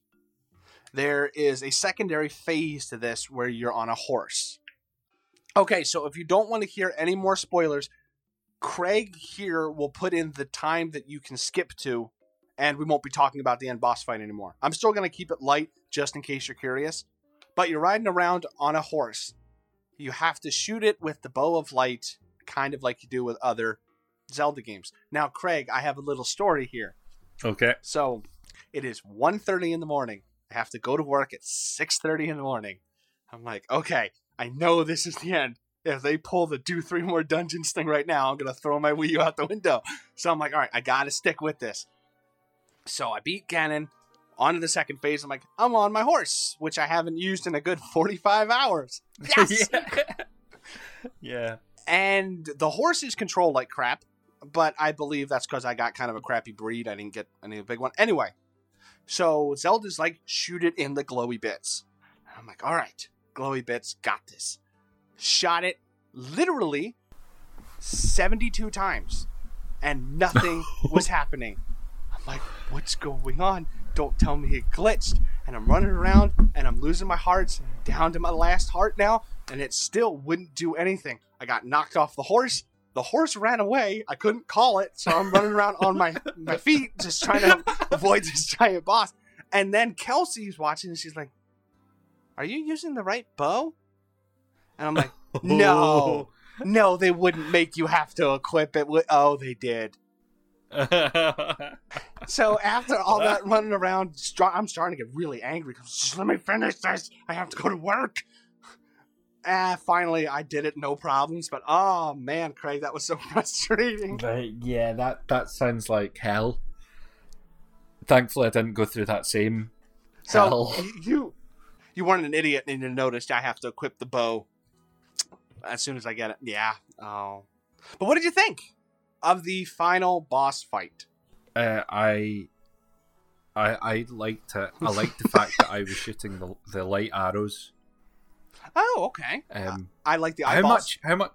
There is a secondary phase to this where you're on a horse. Okay, so if you don't want to hear any more spoilers, Craig here will put in the time that you can skip to, and we won't be talking about the end boss fight anymore. I'm still going to keep it light just in case you're curious. But you're riding around on a horse. You have to shoot it with the bow of light kind of like you do with other Zelda games. Now, Craig, I have a little story here. Okay. So, it is 1.30 in the morning. I have to go to work at 6.30 in the morning. I'm like, okay, I know this is the end. If they pull the do three more dungeons thing right now, I'm gonna throw my Wii U out the window. So I'm like, all right, I gotta stick with this. So I beat Ganon. On to the second phase. I'm like, I'm on my horse, which I haven't used in a good 45 hours. Yes. yeah. yeah. and the horse is controlled like crap, but I believe that's because I got kind of a crappy breed. I didn't get any big one. Anyway, so Zelda's like, shoot it in the glowy bits. And I'm like, all right, glowy bits, got this. Shot it literally 72 times, and nothing was happening. Like, what's going on? Don't tell me it glitched. And I'm running around and I'm losing my hearts down to my last heart now, and it still wouldn't do anything. I got knocked off the horse. The horse ran away. I couldn't call it, so I'm running around on my, my feet just trying to avoid this giant boss. And then Kelsey's watching and she's like, Are you using the right bow? And I'm like, No. Oh. No, they wouldn't make you have to equip it. With- oh, they did. So after all that running around, I'm starting to get really angry. Just let me finish this. I have to go to work. Ah, finally, I did it, no problems. But oh man, Craig, that was so frustrating. Right, yeah, that that sounds like hell. Thankfully, I didn't go through that same So hell. you, you weren't an idiot and you noticed I have to equip the bow as soon as I get it. Yeah. Oh. But what did you think of the final boss fight? Uh, I, I, I liked it. I liked the fact that I was shooting the the light arrows. Oh, okay. Um, I like the how much? How much?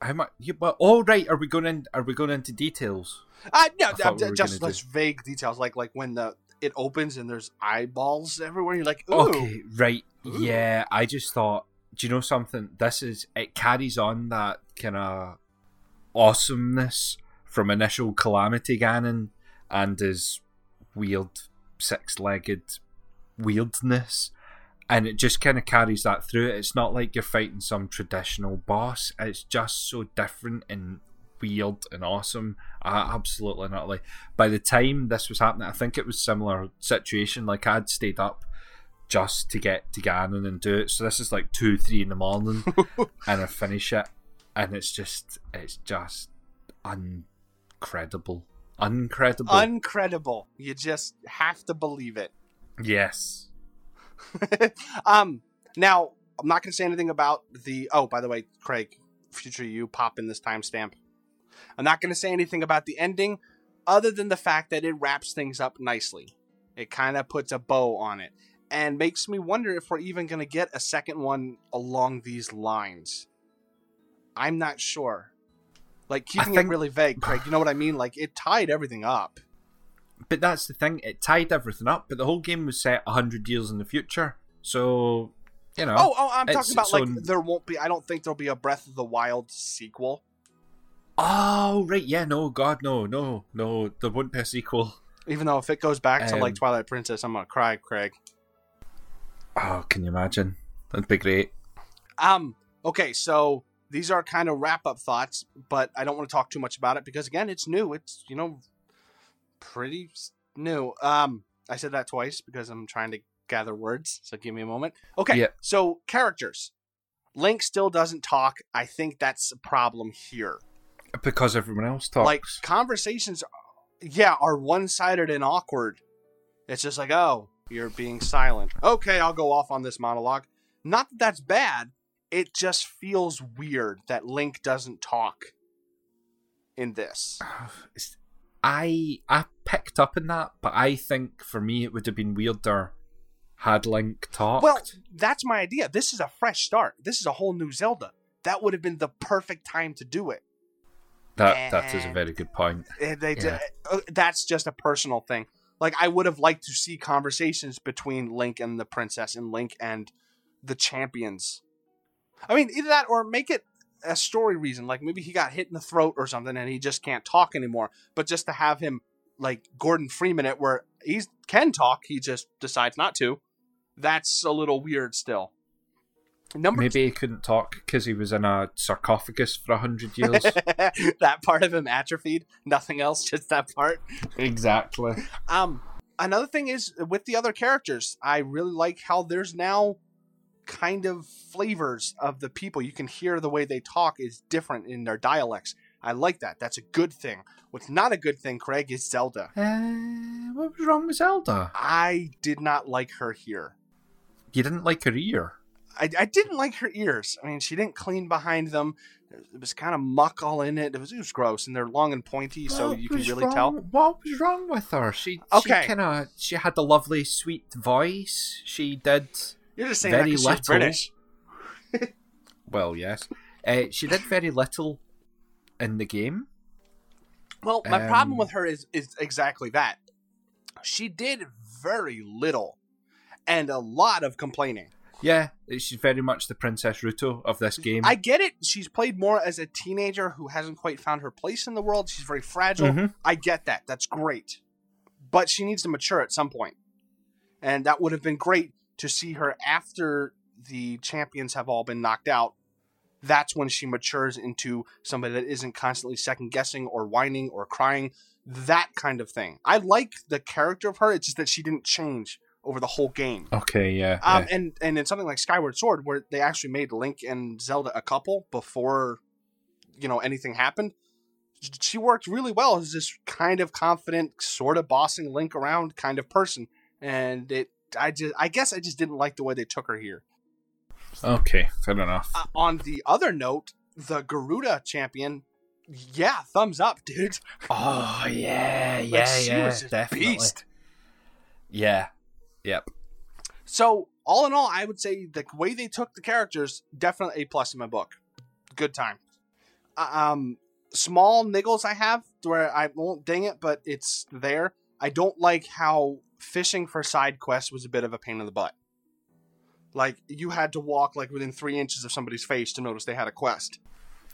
How much? You, well, all right. Are we going in? Are we going into details? Uh, no, thought we just gonna just vague details, like like when the it opens and there's eyeballs everywhere. You're like, ooh, Okay, right. Ooh. Yeah, I just thought, do you know something? This is it carries on that kind of awesomeness from initial Calamity Ganon and his weird six-legged weirdness. And it just kind of carries that through. It's not like you're fighting some traditional boss. It's just so different and weird and awesome. Uh, absolutely not. Like by the time this was happening, I think it was similar situation. Like I'd stayed up just to get to Ganon and do it. So this is like two, three in the morning, and I finish it, and it's just, it's just incredible, incredible. incredible. You just have to believe it. yes. um, now I'm not going to say anything about the. Oh, by the way, Craig, future you pop in this timestamp. I'm not going to say anything about the ending, other than the fact that it wraps things up nicely. It kind of puts a bow on it, and makes me wonder if we're even going to get a second one along these lines. I'm not sure. Like keeping think- it really vague, Craig. You know what I mean? Like it tied everything up. But that's the thing; it tied everything up. But the whole game was set hundred years in the future, so you know. Oh, oh, I'm talking about like there won't be. I don't think there'll be a Breath of the Wild sequel. Oh, right, yeah, no, God, no, no, no, there won't be a sequel. Even though if it goes back to like Um, Twilight Princess, I'm gonna cry, Craig. Oh, can you imagine? That'd be great. Um. Okay, so these are kind of wrap up thoughts, but I don't want to talk too much about it because again, it's new. It's you know, pretty new. Um. I said that twice because I'm trying to gather words. So give me a moment. Okay. So characters. Link still doesn't talk. I think that's a problem here. Because everyone else talks. like conversations yeah are one-sided and awkward it's just like oh you're being silent okay i'll go off on this monologue not that that's bad it just feels weird that link doesn't talk in this I I picked up on that, but I think for me it would have been weirder had Link talked. well that's my idea this is a fresh start this is a whole new zelda that would have been the perfect time to do it that that is a very good point. Eh, they Yeah. uh, that's just a personal thing. Like I would have liked to see conversations between Link and the princess and Link and the champions. I mean, either that or make it a story reason. Like maybe he got hit in the throat or something and he just can't talk anymore. But just to have him like Gordon Freeman it where he can talk, he just decides not to. That's a little weird still. Number Maybe he couldn't talk because he was in a sarcophagus for a hundred years. that part of him atrophied. Nothing else, just that part. exactly. Um, another thing is with the other characters, I really like how there's now kind of flavors of the people. You can hear the way they talk is different in their dialects. I like that. That's a good thing. What's not a good thing, Craig, is Zelda. Uh, what was wrong with Zelda? I did not like her here. You didn't like her ear. I, I didn't like her ears. I mean, she didn't clean behind them. It was kind of muck all in it. It was, it was gross, and they're long and pointy, so you can really wrong- tell. What was wrong with her? She, Okay. she kind of, she had the lovely, sweet voice. She did. You're just saying Very that she's little. British. Well, yes. Uh, she did very little in the game. Well, my problem Um, with her is is exactly that. She did very little, and a lot of complaining. Yeah, she's very much the Princess Ruto of this game. I get it. She's played more as a teenager who hasn't quite found her place in the world. She's very fragile. Mhm. I get that. That's great. But she needs to mature at some point. And that would have been great to see her after the champions have all been knocked out. That's when she matures into somebody that isn't constantly second guessing or whining or crying. That kind of thing. I like the character of her. It's just that she didn't change over the whole game. Okay, yeah. Um, yeah. and and in something like Skyward Sword, where they actually made Link and Zelda a couple before, you know, anything happened, she worked really well as this kind of confident, sort of bossing Link around kind of person. And it, I just, I guess, I just didn't like the way they took her here. Okay, fair enough. Uh, on the other note, the Gerudo champion, yeah, thumbs up, dude. Oh yeah, Like, yeah, she yeah, was a definitely. beast. Yeah, yep. So all in all, I would say the way they took the characters definitely a plus in my book. Good time. Uh, Um, small niggles I have where I won't ding it, but it's there. I don't like how fishing for side quests was a bit of a pain in the butt. Like you had to walk like within three inches of somebody's face to notice they had a quest.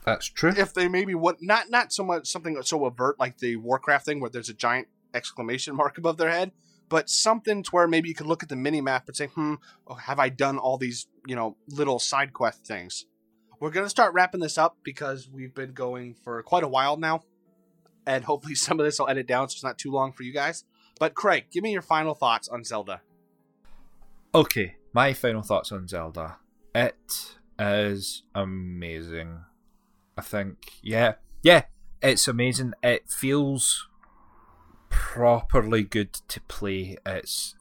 That's true. If they maybe what not not so much something so overt like the Warcraft thing where there's a giant exclamation mark above their head, but something to where maybe you could look at the mini map and say, hmm, oh, have I done all these, you know, little side quest things? We're gonna start wrapping this up because we've been going for quite a while now, and hopefully some of this will edit down so it's not too long for you guys. But Craig, give me your final thoughts on Zelda. Okay, my final thoughts on Zelda. It is amazing. I think, yeah, yeah, it's amazing. It feels properly good to play. It's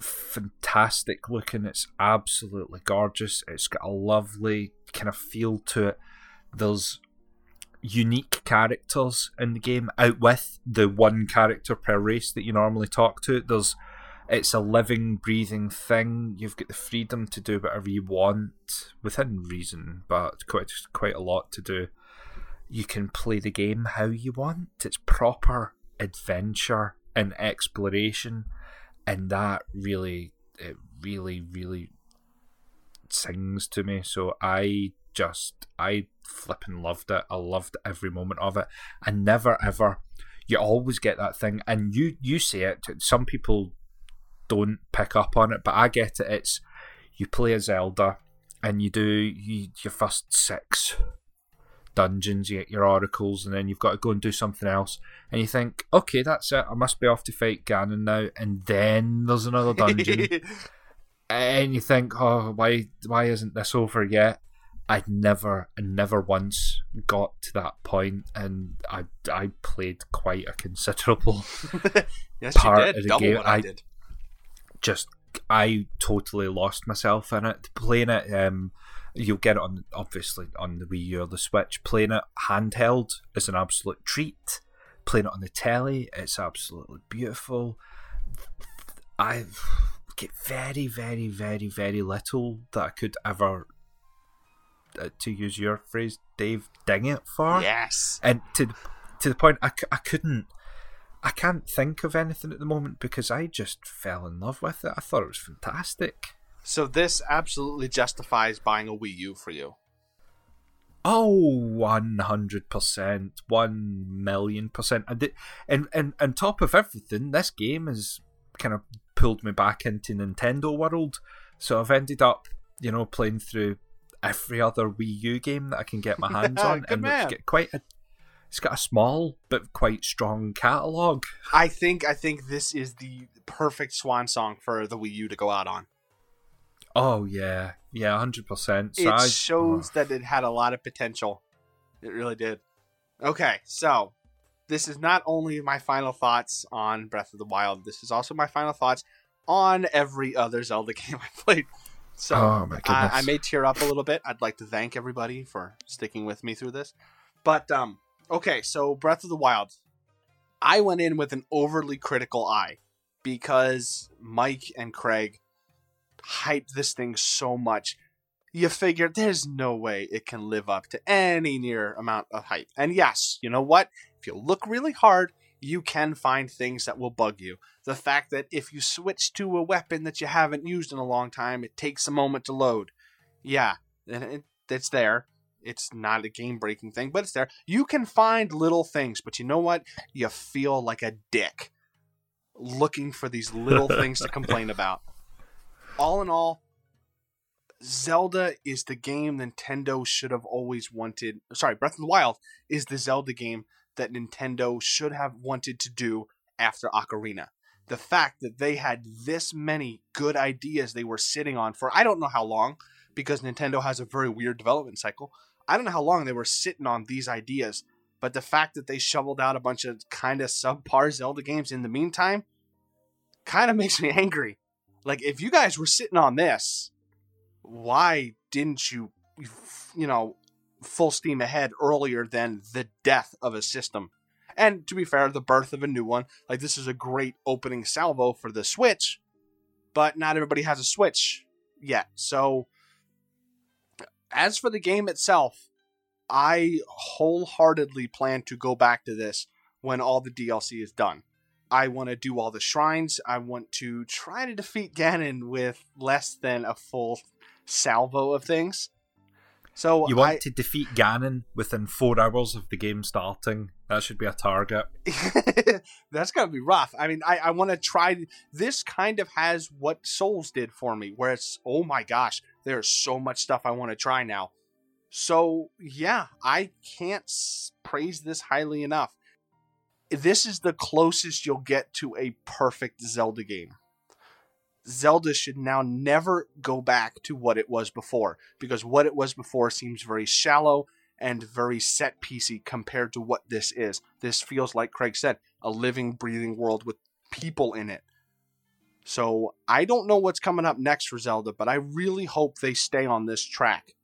fantastic looking. It's absolutely gorgeous. It's got a lovely kind of feel to it. There's unique characters in the game out with the one character per race that you normally talk to. There's it's a living, breathing thing. You've got the freedom to do whatever you want within reason, but quite quite a lot to do. You can play the game how you want. It's proper adventure and exploration, and that really, it really, really sings to me. So I just, I flipping loved it. I loved every moment of it. I never ever. You always get that thing, and you you say it. Some people don't pick up on it, but I get it. It's you play a Zelda and you do you, your first six dungeons, you get your oracles, and then you've got to go and do something else. And you think, okay, that's it. I must be off to fight Ganon now. And then there's another dungeon, and you think, oh, why why isn't this over yet? I never, I never once got to that point, and I I played quite a considerable yes, part you did. of the Double game. what I, I- did. just I totally lost myself in it. Playing it, um, you'll get it on obviously on the Wii U or the Switch. Playing it handheld is an absolute treat. Playing it on the telly, it's absolutely beautiful. I get very, very, very, very little that I could ever, uh, to use your phrase, Dave, ding it for Yes. and to to the point I, I couldn't I can't think of anything at the moment because I just fell in love with it. I thought it was fantastic. So this absolutely justifies buying a Wii U for you. Oh, Oh, one hundred percent, one million percent. And and and on top of everything, this game has kind of pulled me back into Nintendo world. So I've ended up you know, playing through every other Wii U game that I can get my hands on, and man. it's got quite a, it's got a small but quite strong catalog. I think I think this is the perfect swan song for the Wii U to go out on. Oh yeah, yeah, hundred percent. So it I, shows oh. that it had a lot of potential. It really did. Okay, so this is not only my final thoughts on Breath of the Wild. This is also my final thoughts on every other Zelda game I played. So Oh, my I. I may tear up a little bit. I'd like to thank everybody for sticking with me through this. But um, okay, so Breath of the Wild. I went in with an overly critical eye because Mike and Craig hyped this thing so much. You figure there's no way it can live up to any near amount of hype. And yes, you know what? If you look really hard, you can find things that will bug you. The fact that if you switch to a weapon that you haven't used in a long time, it takes a moment to load. Yeah, it, it's there. It's not a game breaking thing, but it's there. You can find little things, but you know what? You feel like a dick looking for these little things to complain about. All in all, Zelda is the game Nintendo should have always wanted. Sorry, Breath of the Wild is the Zelda game that Nintendo should have wanted to do after Ocarina. The fact that they had this many good ideas they were sitting on for I don't know how long, because Nintendo has a very weird development cycle. I don't know how long they were sitting on these ideas, but the fact that they shoveled out a bunch of kind of subpar Zelda games in the meantime kind of makes me angry. Like, if you guys were sitting on this, why didn't you, you know, full steam ahead earlier than the death of a system? And to be fair, the birth of a new one. Like, this is a great opening salvo for the Switch, but not everybody has a Switch yet. So, as for the game itself, I wholeheartedly plan to go back to this when all the DLC is done. I want to do all the shrines. I want to try to defeat Ganon with less than a full salvo of things. So You want I, to defeat Ganon within four hours of the game starting. That should be a target. that's gonna be rough. I mean, I, I want to try. This kind of has what Souls did for me, where it's oh my gosh, there's so much stuff I want to try now. So yeah, I can't s- praise this highly enough. This is the closest you'll get to a perfect Zelda game. Zelda should now never go back to what it was before because what it was before seems very shallow and very set piecey compared to what this is. This feels like Craig said, a living, breathing world with people in it. So I don't know what's coming up next for Zelda, but I really hope they stay on this track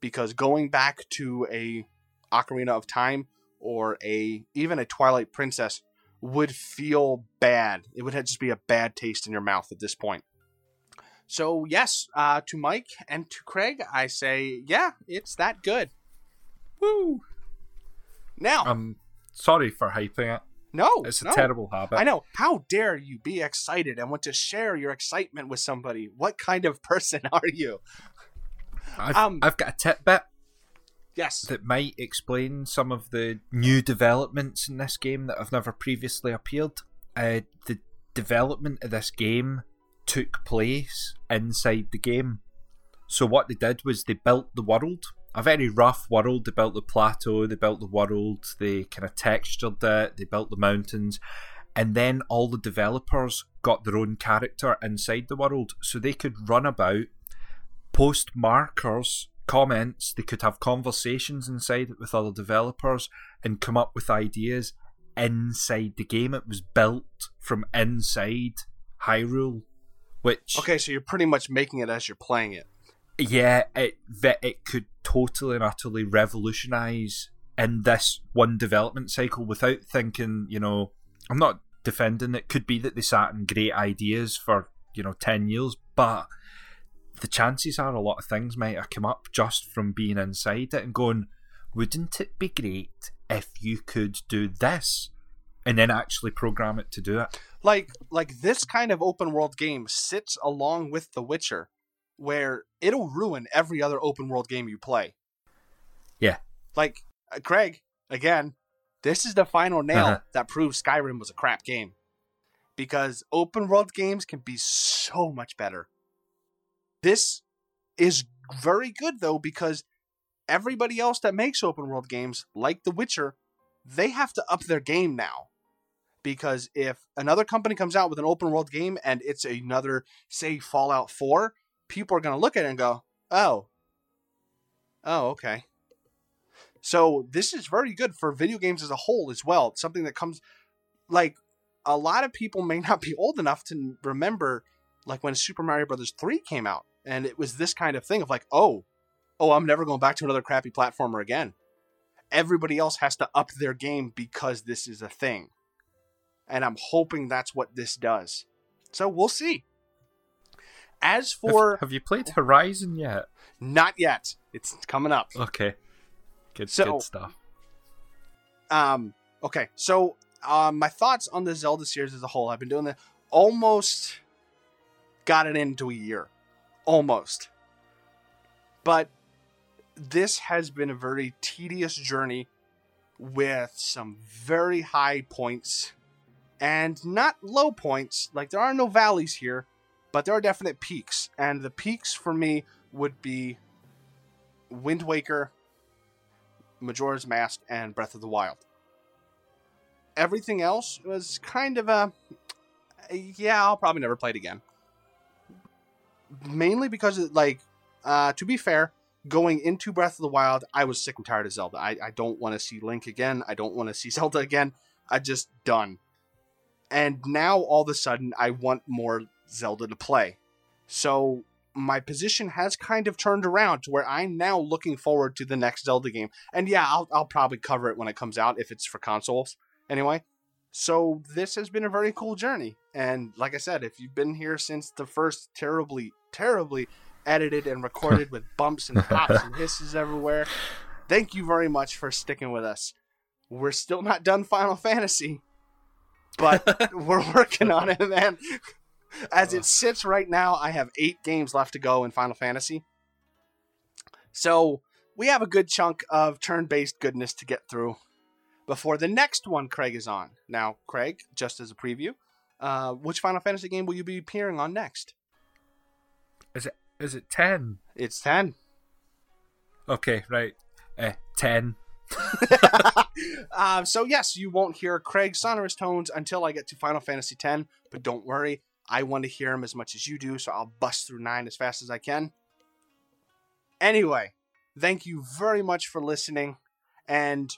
because going back to a Ocarina of Time or a even a Twilight Princess would feel bad. It would just be a bad taste in your mouth at this point. So yes, uh, to Mike and to Craig, I say, yeah, it's that good. Woo! Now, I'm sorry for hyping it. no, It's a no. terrible habit. I know. How dare you be excited and want to share your excitement with somebody? What kind of person are you? I've, Um, I've got a tidbit Yes. that might explain some of the new developments in this game that have never previously appeared. Uh, the development of this game took place inside the game. So what they did was they built the world, a very rough world. They built the plateau, they built the world, they kind of textured it, they built the mountains, and then all the developers got their own character inside the world, so they could run about, post markers, comments, they could have conversations inside it with other developers, and come up with ideas inside the game. It was built from inside Hyrule, which Okay, so you're pretty much making it as you're playing it. yeah, it that it could totally and utterly revolutionize in this one development cycle without thinking, you know, I'm not defending it. Could be that they sat in great ideas for, you know, 10 years, but the chances are a lot of things might have come up just from being inside it and going, wouldn't it be great if you could do this? And then actually program it to do it. Like like this kind of open world game sits along with The Witcher where it'll ruin every other open world game you play. Yeah. Like uh, Craig, again, this is the final nail Uh-huh. that proves Skyrim was a crap game. Because open world games can be so much better. This is very good though because everybody else that makes open world games, like The Witcher, they have to up their game now. Because if another company comes out with an open world game and it's another, say, Fallout 4, people are going to look at it and go, oh, oh, okay. So this is very good for video games as a whole as well. It's something that comes, like, a lot of people may not be old enough to remember, like, when Super Mario Brothers 3 came out. And it was this kind of thing of like, oh, oh, I'm never going back to another crappy platformer again. Everybody else has to up their game because this is a thing. And I'm hoping that's what this does. So we'll see. As for. Have, have you played Horizon yet? Not yet. It's coming up. Okay. Good, So- good stuff. Um, okay, so um, my thoughts on the Zelda series as a whole. I've been doing that almost got it into a year, almost. But this has been a very tedious journey with some very high points and not low points. Like there are no valleys here, but there are definite peaks, and the peaks for me would be Wind Waker, Majora's Mask, and Breath of the Wild. Everything else was kind of a yeah, I'll probably never play it again. Mainly because, like, uh, to be fair, going into Breath of the Wild, I was sick and tired of Zelda. I, I don't want to see Link again. I don't want to see Zelda again. I just done. And now all of a sudden, I want more Zelda to play. So my position has kind of turned around to where I'm now looking forward to the next Zelda game. And yeah, I'll, I'll probably cover it when it comes out if it's for consoles. Anyway, so this has been a very cool journey. And like I said, if you've been here since the first terribly, terribly edited and recorded with bumps and pops and hisses everywhere, thank you very much for sticking with us. We're still not done Final Fantasy, but we're working on it, man. As it sits right now, I have eight games left to go in Final Fantasy. So we have a good chunk of turn based goodness to get through before the next one Craig is on. Now, Craig, just as a preview, uh, which Final Fantasy game will you be appearing on next? Is it is it ten? It's 10. Okay, right. Uh, ten. uh, so, yes, you won't hear Craig's sonorous tones until I get to Final Fantasy X, but don't worry. I want to hear them as much as you do, so I'll bust through 9 as fast as I can. Anyway, thank you very much for listening, and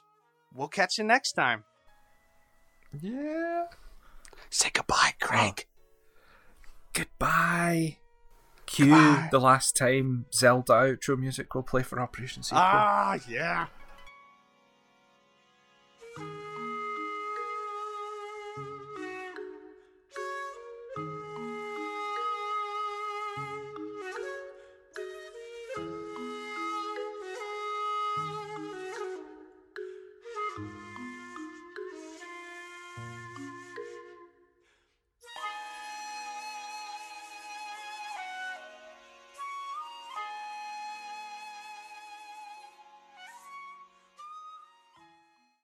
we'll catch you next time. Yeah. Say goodbye, Craig. Goodbye. Cue the last time Zelda outro music will play for Operation Sequel. Ah, yeah.